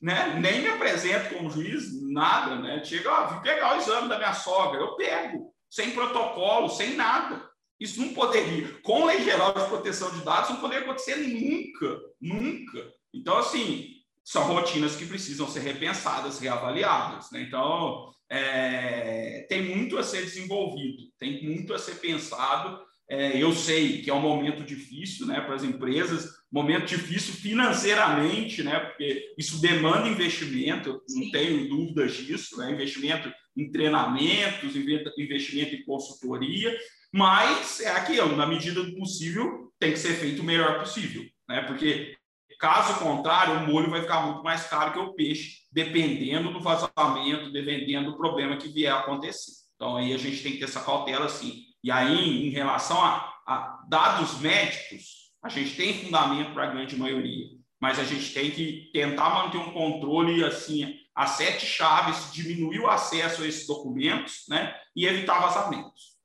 né, nem me apresento como juiz, nada. Né? Chega, ó, vim pegar o exame da minha sogra, eu pego, sem protocolo, sem nada. Isso não poderia, com lei geral de proteção de dados, não poderia acontecer nunca, nunca. Então, assim, são rotinas que precisam ser repensadas, reavaliadas. Né? Então, é, tem muito a ser desenvolvido, tem muito a ser pensado. É, eu sei que é um momento difícil né, para as empresas, momento difícil financeiramente, né, porque isso demanda investimento, eu não tenho dúvidas disso, né, investimento em treinamentos, investimento em consultoria, mas é aquilo, na medida do possível, tem que ser feito o melhor possível, né, porque Caso contrário, o molho vai ficar muito mais caro que o peixe, dependendo do vazamento, dependendo do problema que vier a acontecer. Então, aí a gente tem que ter essa cautela, sim. E aí, em relação a, a dados médicos, a gente tem fundamento para a grande maioria, mas a gente tem que tentar manter um controle, assim, a sete chaves, diminuir o acesso a esses documentos, né, e evitar vazamentos.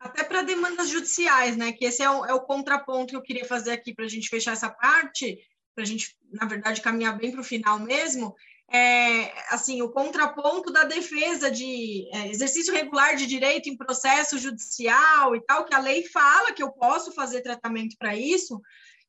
Até para demandas judiciais, né? Que esse é o, é o contraponto que eu queria fazer aqui para a gente fechar essa parte, para a gente, na verdade, caminhar bem para o final mesmo. É, assim, o contraponto da defesa de é, exercício regular de direito em processo judicial e tal, que a lei fala que eu posso fazer tratamento para isso,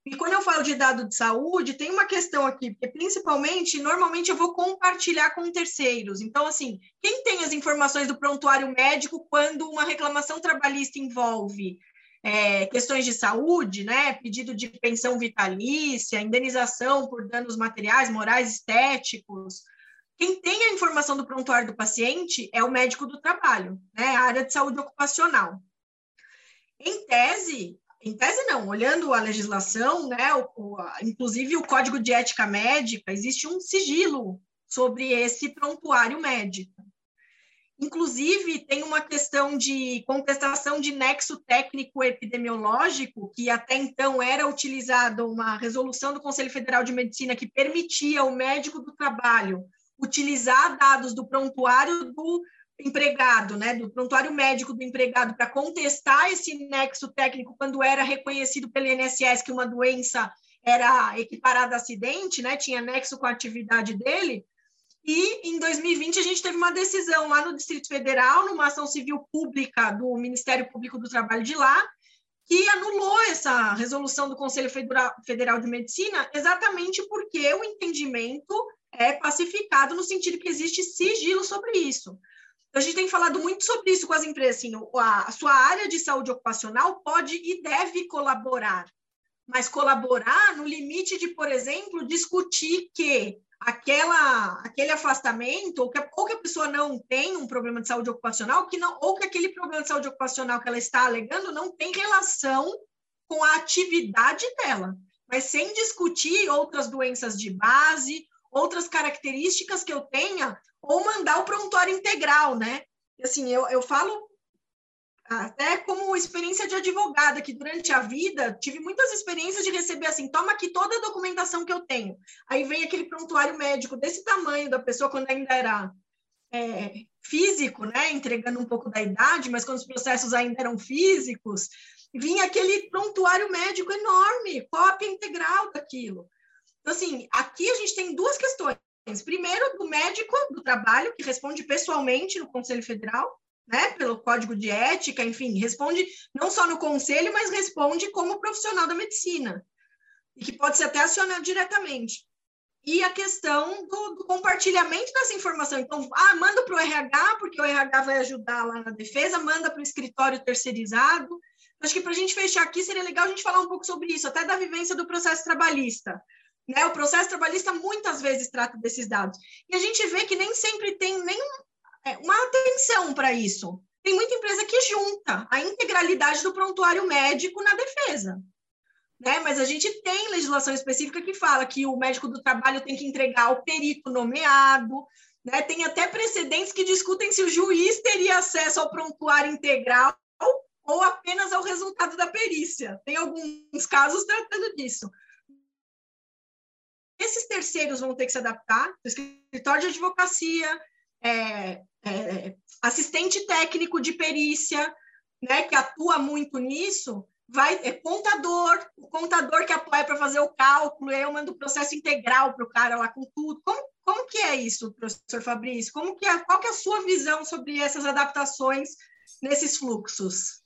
e quando eu falo de dado de saúde, tem uma questão aqui, porque principalmente, normalmente eu vou compartilhar com terceiros. Então, assim, quem tem as informações do prontuário médico quando uma reclamação trabalhista envolve é, questões de saúde, né? Pedido de pensão vitalícia, indenização por danos materiais, morais, estéticos. Quem tem a informação do prontuário do paciente é o médico do trabalho, né? A área de saúde ocupacional. Em tese, em tese, não. Olhando a legislação, né, o, o, inclusive o Código de Ética Médica, existe um sigilo sobre esse prontuário médico. Inclusive, tem uma questão de contestação de nexo técnico epidemiológico, que até então era utilizada uma resolução do Conselho Federal de Medicina que permitia ao médico do trabalho utilizar dados do prontuário do empregado, né, do prontuário médico do empregado para contestar esse nexo técnico quando era reconhecido pelo INSS que uma doença era equiparada a acidente, né, tinha nexo com a atividade dele. E em 2020 a gente teve uma decisão lá no Distrito Federal, numa ação civil pública do Ministério Público do Trabalho de lá, que anulou essa resolução do Conselho Federal de Medicina, exatamente porque o entendimento é pacificado no sentido que existe sigilo sobre isso. Então, a gente tem falado muito sobre isso com as empresas. Assim, a sua área de saúde ocupacional pode e deve colaborar, mas colaborar no limite de, por exemplo, discutir que aquela, aquele afastamento, ou que, ou que a pessoa não tem um problema de saúde ocupacional, que não, ou que aquele problema de saúde ocupacional que ela está alegando não tem relação com a atividade dela, mas sem discutir outras doenças de base, outras características que eu tenha ou mandar o prontuário integral, né? Assim, eu, eu falo até como experiência de advogada, que durante a vida tive muitas experiências de receber assim, toma aqui toda a documentação que eu tenho. Aí vem aquele prontuário médico desse tamanho da pessoa quando ainda era é, físico, né? Entregando um pouco da idade, mas quando os processos ainda eram físicos, vinha aquele prontuário médico enorme, cópia integral daquilo. Então, assim, aqui a gente tem duas questões. Primeiro, do médico do trabalho, que responde pessoalmente no Conselho Federal, né, pelo Código de Ética, enfim, responde não só no Conselho, mas responde como profissional da medicina, e que pode ser até acionado diretamente. E a questão do, do compartilhamento dessa informação. Então, ah, manda para o RH, porque o RH vai ajudar lá na defesa, manda para o escritório terceirizado. Acho que para a gente fechar aqui, seria legal a gente falar um pouco sobre isso, até da vivência do processo trabalhista. Né? O processo trabalhista muitas vezes trata desses dados. E a gente vê que nem sempre tem nenhum, é, uma atenção para isso. Tem muita empresa que junta a integralidade do prontuário médico na defesa. Né? Mas a gente tem legislação específica que fala que o médico do trabalho tem que entregar o perito nomeado, né? Tem até precedentes que discutem se o juiz teria acesso ao prontuário integral ou apenas ao resultado da perícia. Tem alguns casos tratando disso. Esses terceiros vão ter que se adaptar, escritório de advocacia, é, é, assistente técnico de perícia, né, que atua muito nisso, vai é contador, o contador que apoia para fazer o cálculo, eu mando o processo integral para o cara lá com tudo. Como, como que é isso, professor Fabrício? Como que é, qual que é a sua visão sobre essas adaptações nesses fluxos?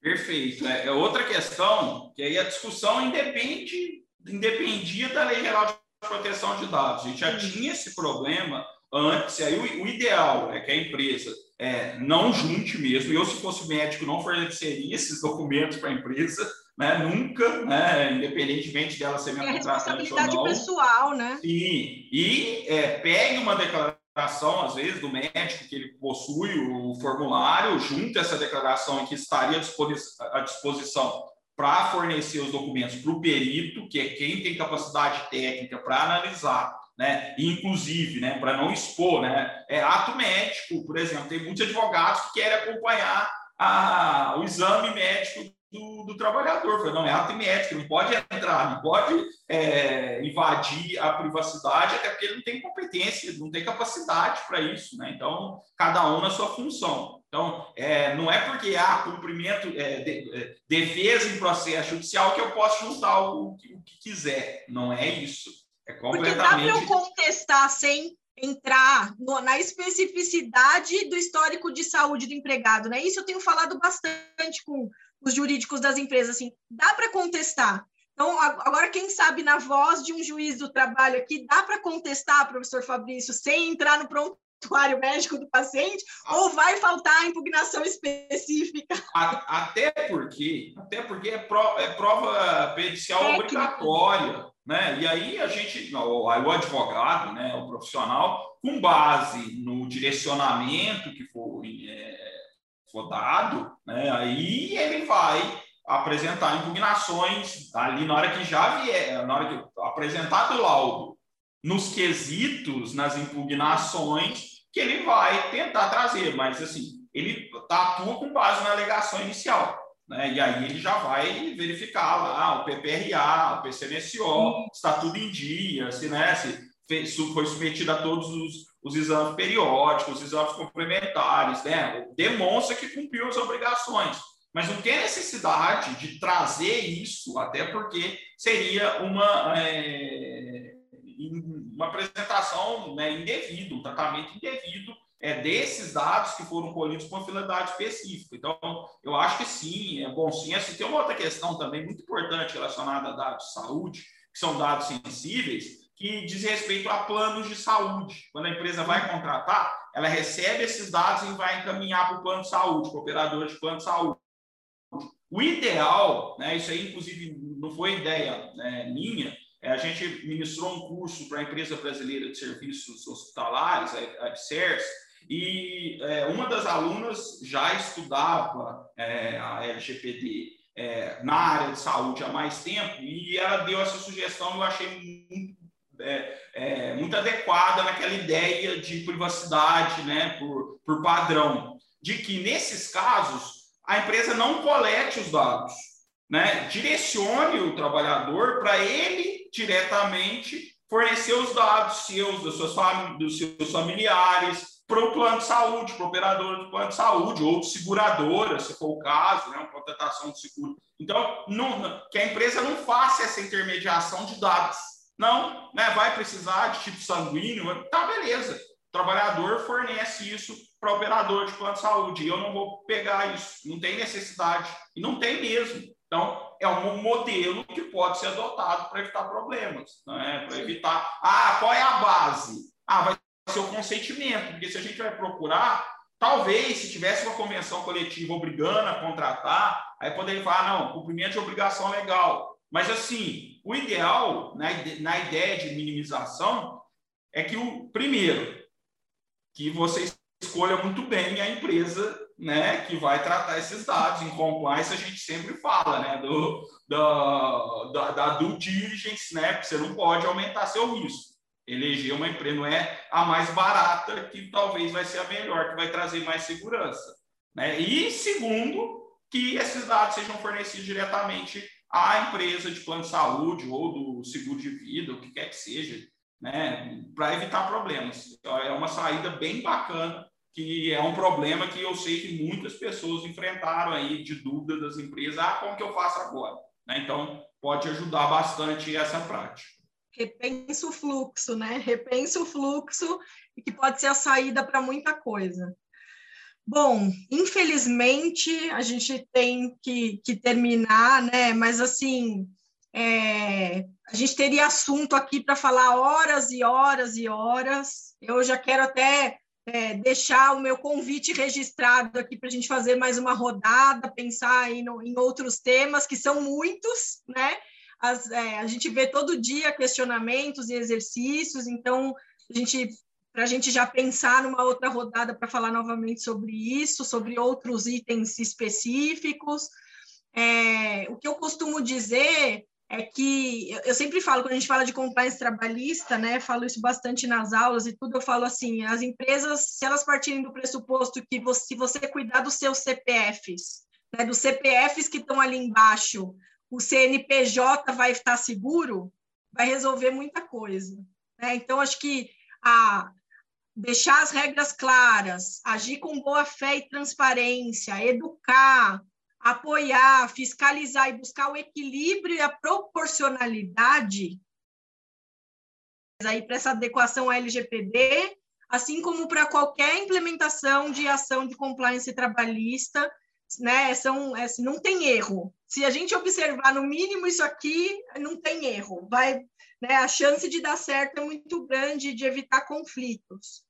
Perfeito. É, é outra questão que aí a discussão independe, independia da Lei Geral Proteção de Dados. A gente já tinha esse problema antes, aí o, o ideal é que a empresa é, não junte mesmo. Eu, se fosse médico, não forneceria esses documentos para a empresa, né? Nunca, né? Independentemente dela ser minha é contratante ou não. pessoal, né? Sim. E é, pegue uma declaração, às vezes, do médico que ele possui o formulário, junte essa declaração que estaria à disposição para fornecer os documentos para o perito, que é quem tem capacidade técnica para analisar né? Inclusive, né, para não expor, né, é ato médico, por exemplo, tem muitos advogados que querem acompanhar a, o exame médico do, do trabalhador. não, é ato médico, não pode entrar, não pode é, invadir a privacidade, até porque ele não tem competência, não tem capacidade para isso, né? Então, cada um na sua função. Então, é, não é porque há cumprimento, é, de, é, defesa em processo judicial que eu posso juntar o, o que quiser. Não é isso. É completamente... Porque dá para eu contestar sem entrar no, na especificidade do histórico de saúde do empregado, né? Isso eu tenho falado bastante com os jurídicos das empresas, assim, dá para contestar. Então, agora, quem sabe na voz de um juiz do trabalho aqui, dá para contestar, professor Fabrício, sem entrar no prontuário médico do paciente, ou vai faltar a impugnação específica? Até porque, até porque é, prova, é prova pericial obrigatória. Né? E aí a gente, o, o advogado, né, o profissional, com base no direcionamento que foi, é, for dado, né, aí ele vai apresentar impugnações ali na hora que já vier, na hora que apresentado o laudo, nos quesitos, nas impugnações, que ele vai tentar trazer, mas assim, ele tá, atua com base na alegação inicial. Né? E aí ele já vai verificar lá o PPRA, o PCMSO, está tudo em dia, se, né, se foi submetido a todos os, os exames periódicos, os exames complementares, né? demonstra que cumpriu as obrigações. Mas não tem necessidade de trazer isso, até porque seria uma, é, uma apresentação né, indevida, um tratamento indevido é, desses dados que foram colhidos com uma finalidade específica. Então, eu acho que sim, é bom sim. Assim, tem uma outra questão também muito importante relacionada a dados de saúde, que são dados sensíveis, que diz respeito a planos de saúde. Quando a empresa vai contratar, ela recebe esses dados e vai encaminhar para o plano de saúde, para o operador de plano de saúde. O ideal, né, isso aí, inclusive, não foi ideia né, minha, a gente ministrou um curso para a Empresa Brasileira de Serviços Hospitalares, a IBSERS, e é, uma das alunas já estudava é, a LGPD é, na área de saúde há mais tempo e ela deu essa sugestão eu achei muito, é, é, muito adequada naquela ideia de privacidade né, por, por padrão, de que nesses casos a empresa não colete os dados, né, direcione o trabalhador para ele diretamente fornecer os dados seus, das suas, dos seus familiares, para o plano de saúde, para o operador do plano de saúde, ou de seguradora, se for o caso, né, uma contratação de seguro. Então, não, que a empresa não faça essa intermediação de dados. Não, né, vai precisar de tipo sanguíneo, tá beleza. O trabalhador fornece isso para o operador de plano de saúde. E eu não vou pegar isso, não tem necessidade. E não tem mesmo. Então, é um modelo que pode ser adotado para evitar problemas, né? para evitar. Ah, qual é a base? Ah, vai ser o consentimento, porque se a gente vai procurar, talvez se tivesse uma convenção coletiva obrigando a contratar, aí poderia falar, não, cumprimento de obrigação legal. Mas assim, o ideal na, na ideia de minimização é que o primeiro, que você escolha muito bem a empresa né, que vai tratar esses dados. Em compliance, a gente sempre fala né, do, do, da, da due diligence, né, você não pode aumentar seu risco eleger uma empresa, não é a mais barata, que talvez vai ser a melhor, que vai trazer mais segurança. Né? E segundo, que esses dados sejam fornecidos diretamente à empresa de plano de saúde ou do seguro de vida, o que quer que seja, né, para evitar problemas. Então, é uma saída bem bacana, que é um problema que eu sei que muitas pessoas enfrentaram aí de dúvida das empresas, ah, como que eu faço agora? Né? Então, pode ajudar bastante essa prática. Repensa o fluxo, né? Repensa o fluxo, que pode ser a saída para muita coisa. Bom, infelizmente a gente tem que, que terminar, né? Mas assim, é, a gente teria assunto aqui para falar horas e horas e horas. Eu já quero até é, deixar o meu convite registrado aqui para a gente fazer mais uma rodada, pensar em, em outros temas, que são muitos, né? As, é, a gente vê todo dia questionamentos e exercícios, então a gente para a gente já pensar numa outra rodada para falar novamente sobre isso, sobre outros itens específicos. É, o que eu costumo dizer é que eu sempre falo, quando a gente fala de compliance trabalhista, né, falo isso bastante nas aulas e tudo, eu falo assim, as empresas, se elas partirem do pressuposto que você, se você cuidar dos seus CPFs, né, dos CPFs que estão ali embaixo, o CNPJ vai estar seguro, vai resolver muita coisa. Né? Então, acho que a, deixar as regras claras, agir com boa fé e transparência, educar, apoiar, fiscalizar e buscar o equilíbrio e a proporcionalidade aí para essa adequação à LGPD, assim como para qualquer implementação de ação de compliance trabalhista, né? São, é, não tem erro. Se a gente observar no mínimo isso aqui, não tem erro. Vai né? A chance de dar certo é muito grande, de evitar conflitos.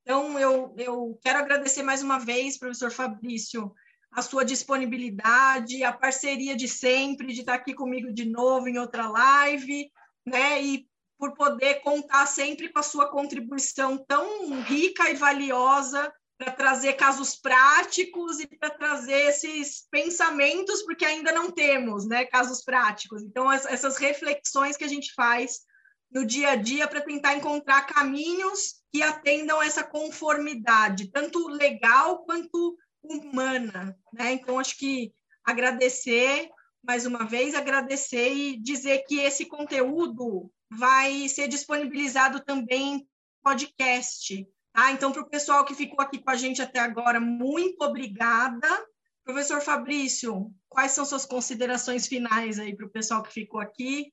Então, eu, eu quero agradecer mais uma vez, professor Fabrício, a sua disponibilidade, a parceria de sempre, de estar aqui comigo de novo em outra live, né? E por poder contar sempre com a sua contribuição tão rica e valiosa para trazer casos práticos e para trazer esses pensamentos, porque ainda não temos né, casos práticos. Então, essas reflexões que a gente faz no dia a dia para tentar encontrar caminhos que atendam essa conformidade, tanto legal quanto humana. Né? Então, acho que agradecer mais uma vez, agradecer e dizer que esse conteúdo vai ser disponibilizado também em podcast. Tá? Então, para o pessoal que ficou aqui com a gente até agora, muito obrigada. Professor Fabrício, quais são suas considerações finais aí para o pessoal que ficou aqui?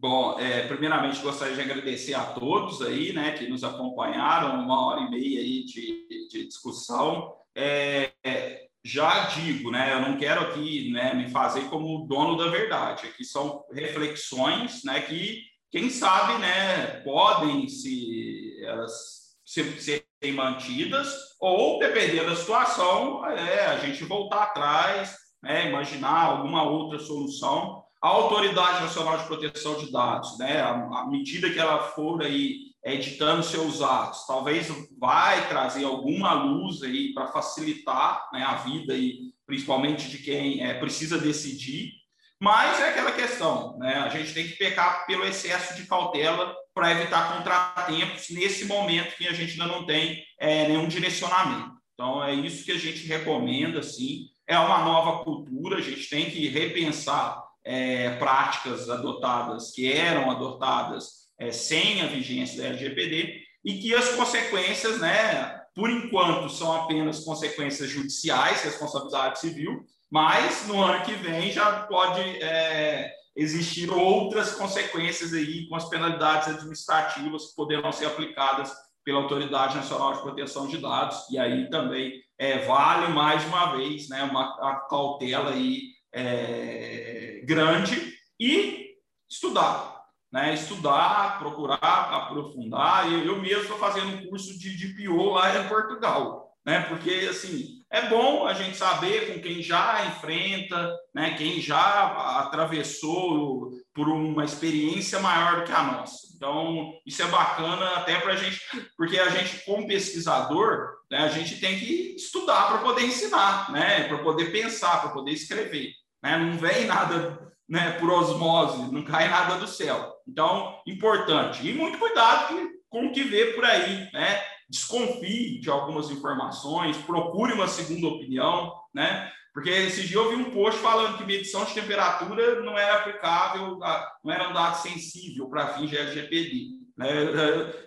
Bom, é, primeiramente gostaria de agradecer a todos aí, né, que nos acompanharam, uma hora e meia aí de, de discussão. É, é, já digo, né, eu não quero aqui, né, me fazer como dono da verdade. Aqui são reflexões, né, que quem sabe, né, podem se elas serem mantidas ou dependendo da situação, é, a gente voltar atrás, né, imaginar alguma outra solução. A Autoridade Nacional de Proteção de Dados, né, à medida que ela for aí editando seus atos, talvez vai trazer alguma luz aí para facilitar né, a vida e principalmente de quem é, precisa decidir mas é aquela questão, né? A gente tem que pecar pelo excesso de cautela para evitar contratempos nesse momento que a gente ainda não tem é, nenhum direcionamento. Então, é isso que a gente recomenda, sim. É uma nova cultura, a gente tem que repensar é, práticas adotadas, que eram adotadas é, sem a vigência da LGPD, e que as consequências, né, por enquanto, são apenas consequências judiciais, responsabilidade civil, mas no ano que vem já pode é, existir outras consequências aí com as penalidades administrativas que poderão ser aplicadas pela Autoridade Nacional de Proteção de Dados e aí também é, vale mais uma vez né, uma cautela aí é, grande e estudar, né? Estudar, procurar aprofundar. Eu, eu mesmo estou fazendo um curso de, de PO lá em Portugal, né? Porque assim é bom a gente saber com quem já enfrenta, né, quem já atravessou por uma experiência maior do que a nossa. Então, isso é bacana até para a gente, porque a gente, como pesquisador, né, a gente tem que estudar para poder ensinar, né, para poder pensar, para poder escrever. Né? Não vem nada né, por osmose, não cai nada do céu. Então, importante. E muito cuidado com o que vê por aí, né? desconfie de algumas informações, procure uma segunda opinião, né? Porque esse dia eu vi um post falando que medição de temperatura não era aplicável, não era um dado sensível para fins de LGPD. Né?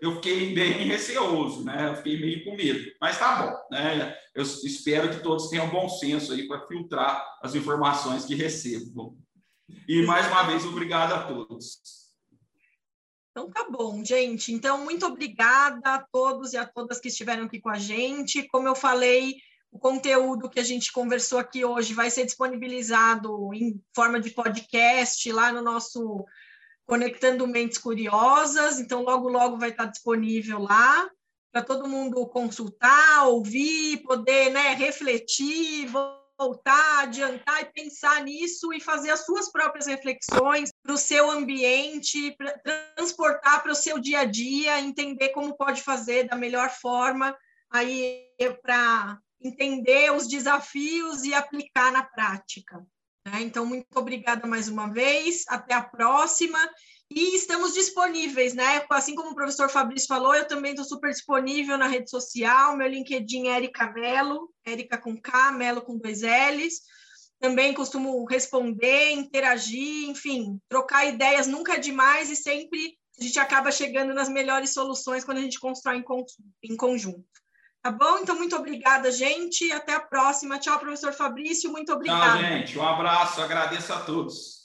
Eu fiquei bem receoso, né? eu fiquei meio com medo, mas tá bom. Né? Eu espero que todos tenham bom senso aí para filtrar as informações que recebam. E mais uma vez, obrigado a todos. Então tá bom, gente. Então, muito obrigada a todos e a todas que estiveram aqui com a gente. Como eu falei, o conteúdo que a gente conversou aqui hoje vai ser disponibilizado em forma de podcast lá no nosso Conectando Mentes Curiosas. Então, logo, logo vai estar disponível lá para todo mundo consultar, ouvir, poder né, refletir, voltar, adiantar e pensar nisso e fazer as suas próprias reflexões para o seu ambiente, transportar para o seu dia a dia, entender como pode fazer da melhor forma aí para entender os desafios e aplicar na prática. Né? Então, muito obrigada mais uma vez, até a próxima. E estamos disponíveis, né? Assim como o professor Fabrício falou, eu também estou super disponível na rede social. Meu LinkedIn é Erika Melo, Erika com K, Melo com dois L's. Também costumo responder, interagir, enfim, trocar ideias nunca é demais e sempre a gente acaba chegando nas melhores soluções quando a gente constrói em conjunto. Tá bom? Então, muito obrigada, gente. Até a próxima. Tchau, professor Fabrício. Muito obrigada. Tchau, gente. Um abraço. Agradeço a todos.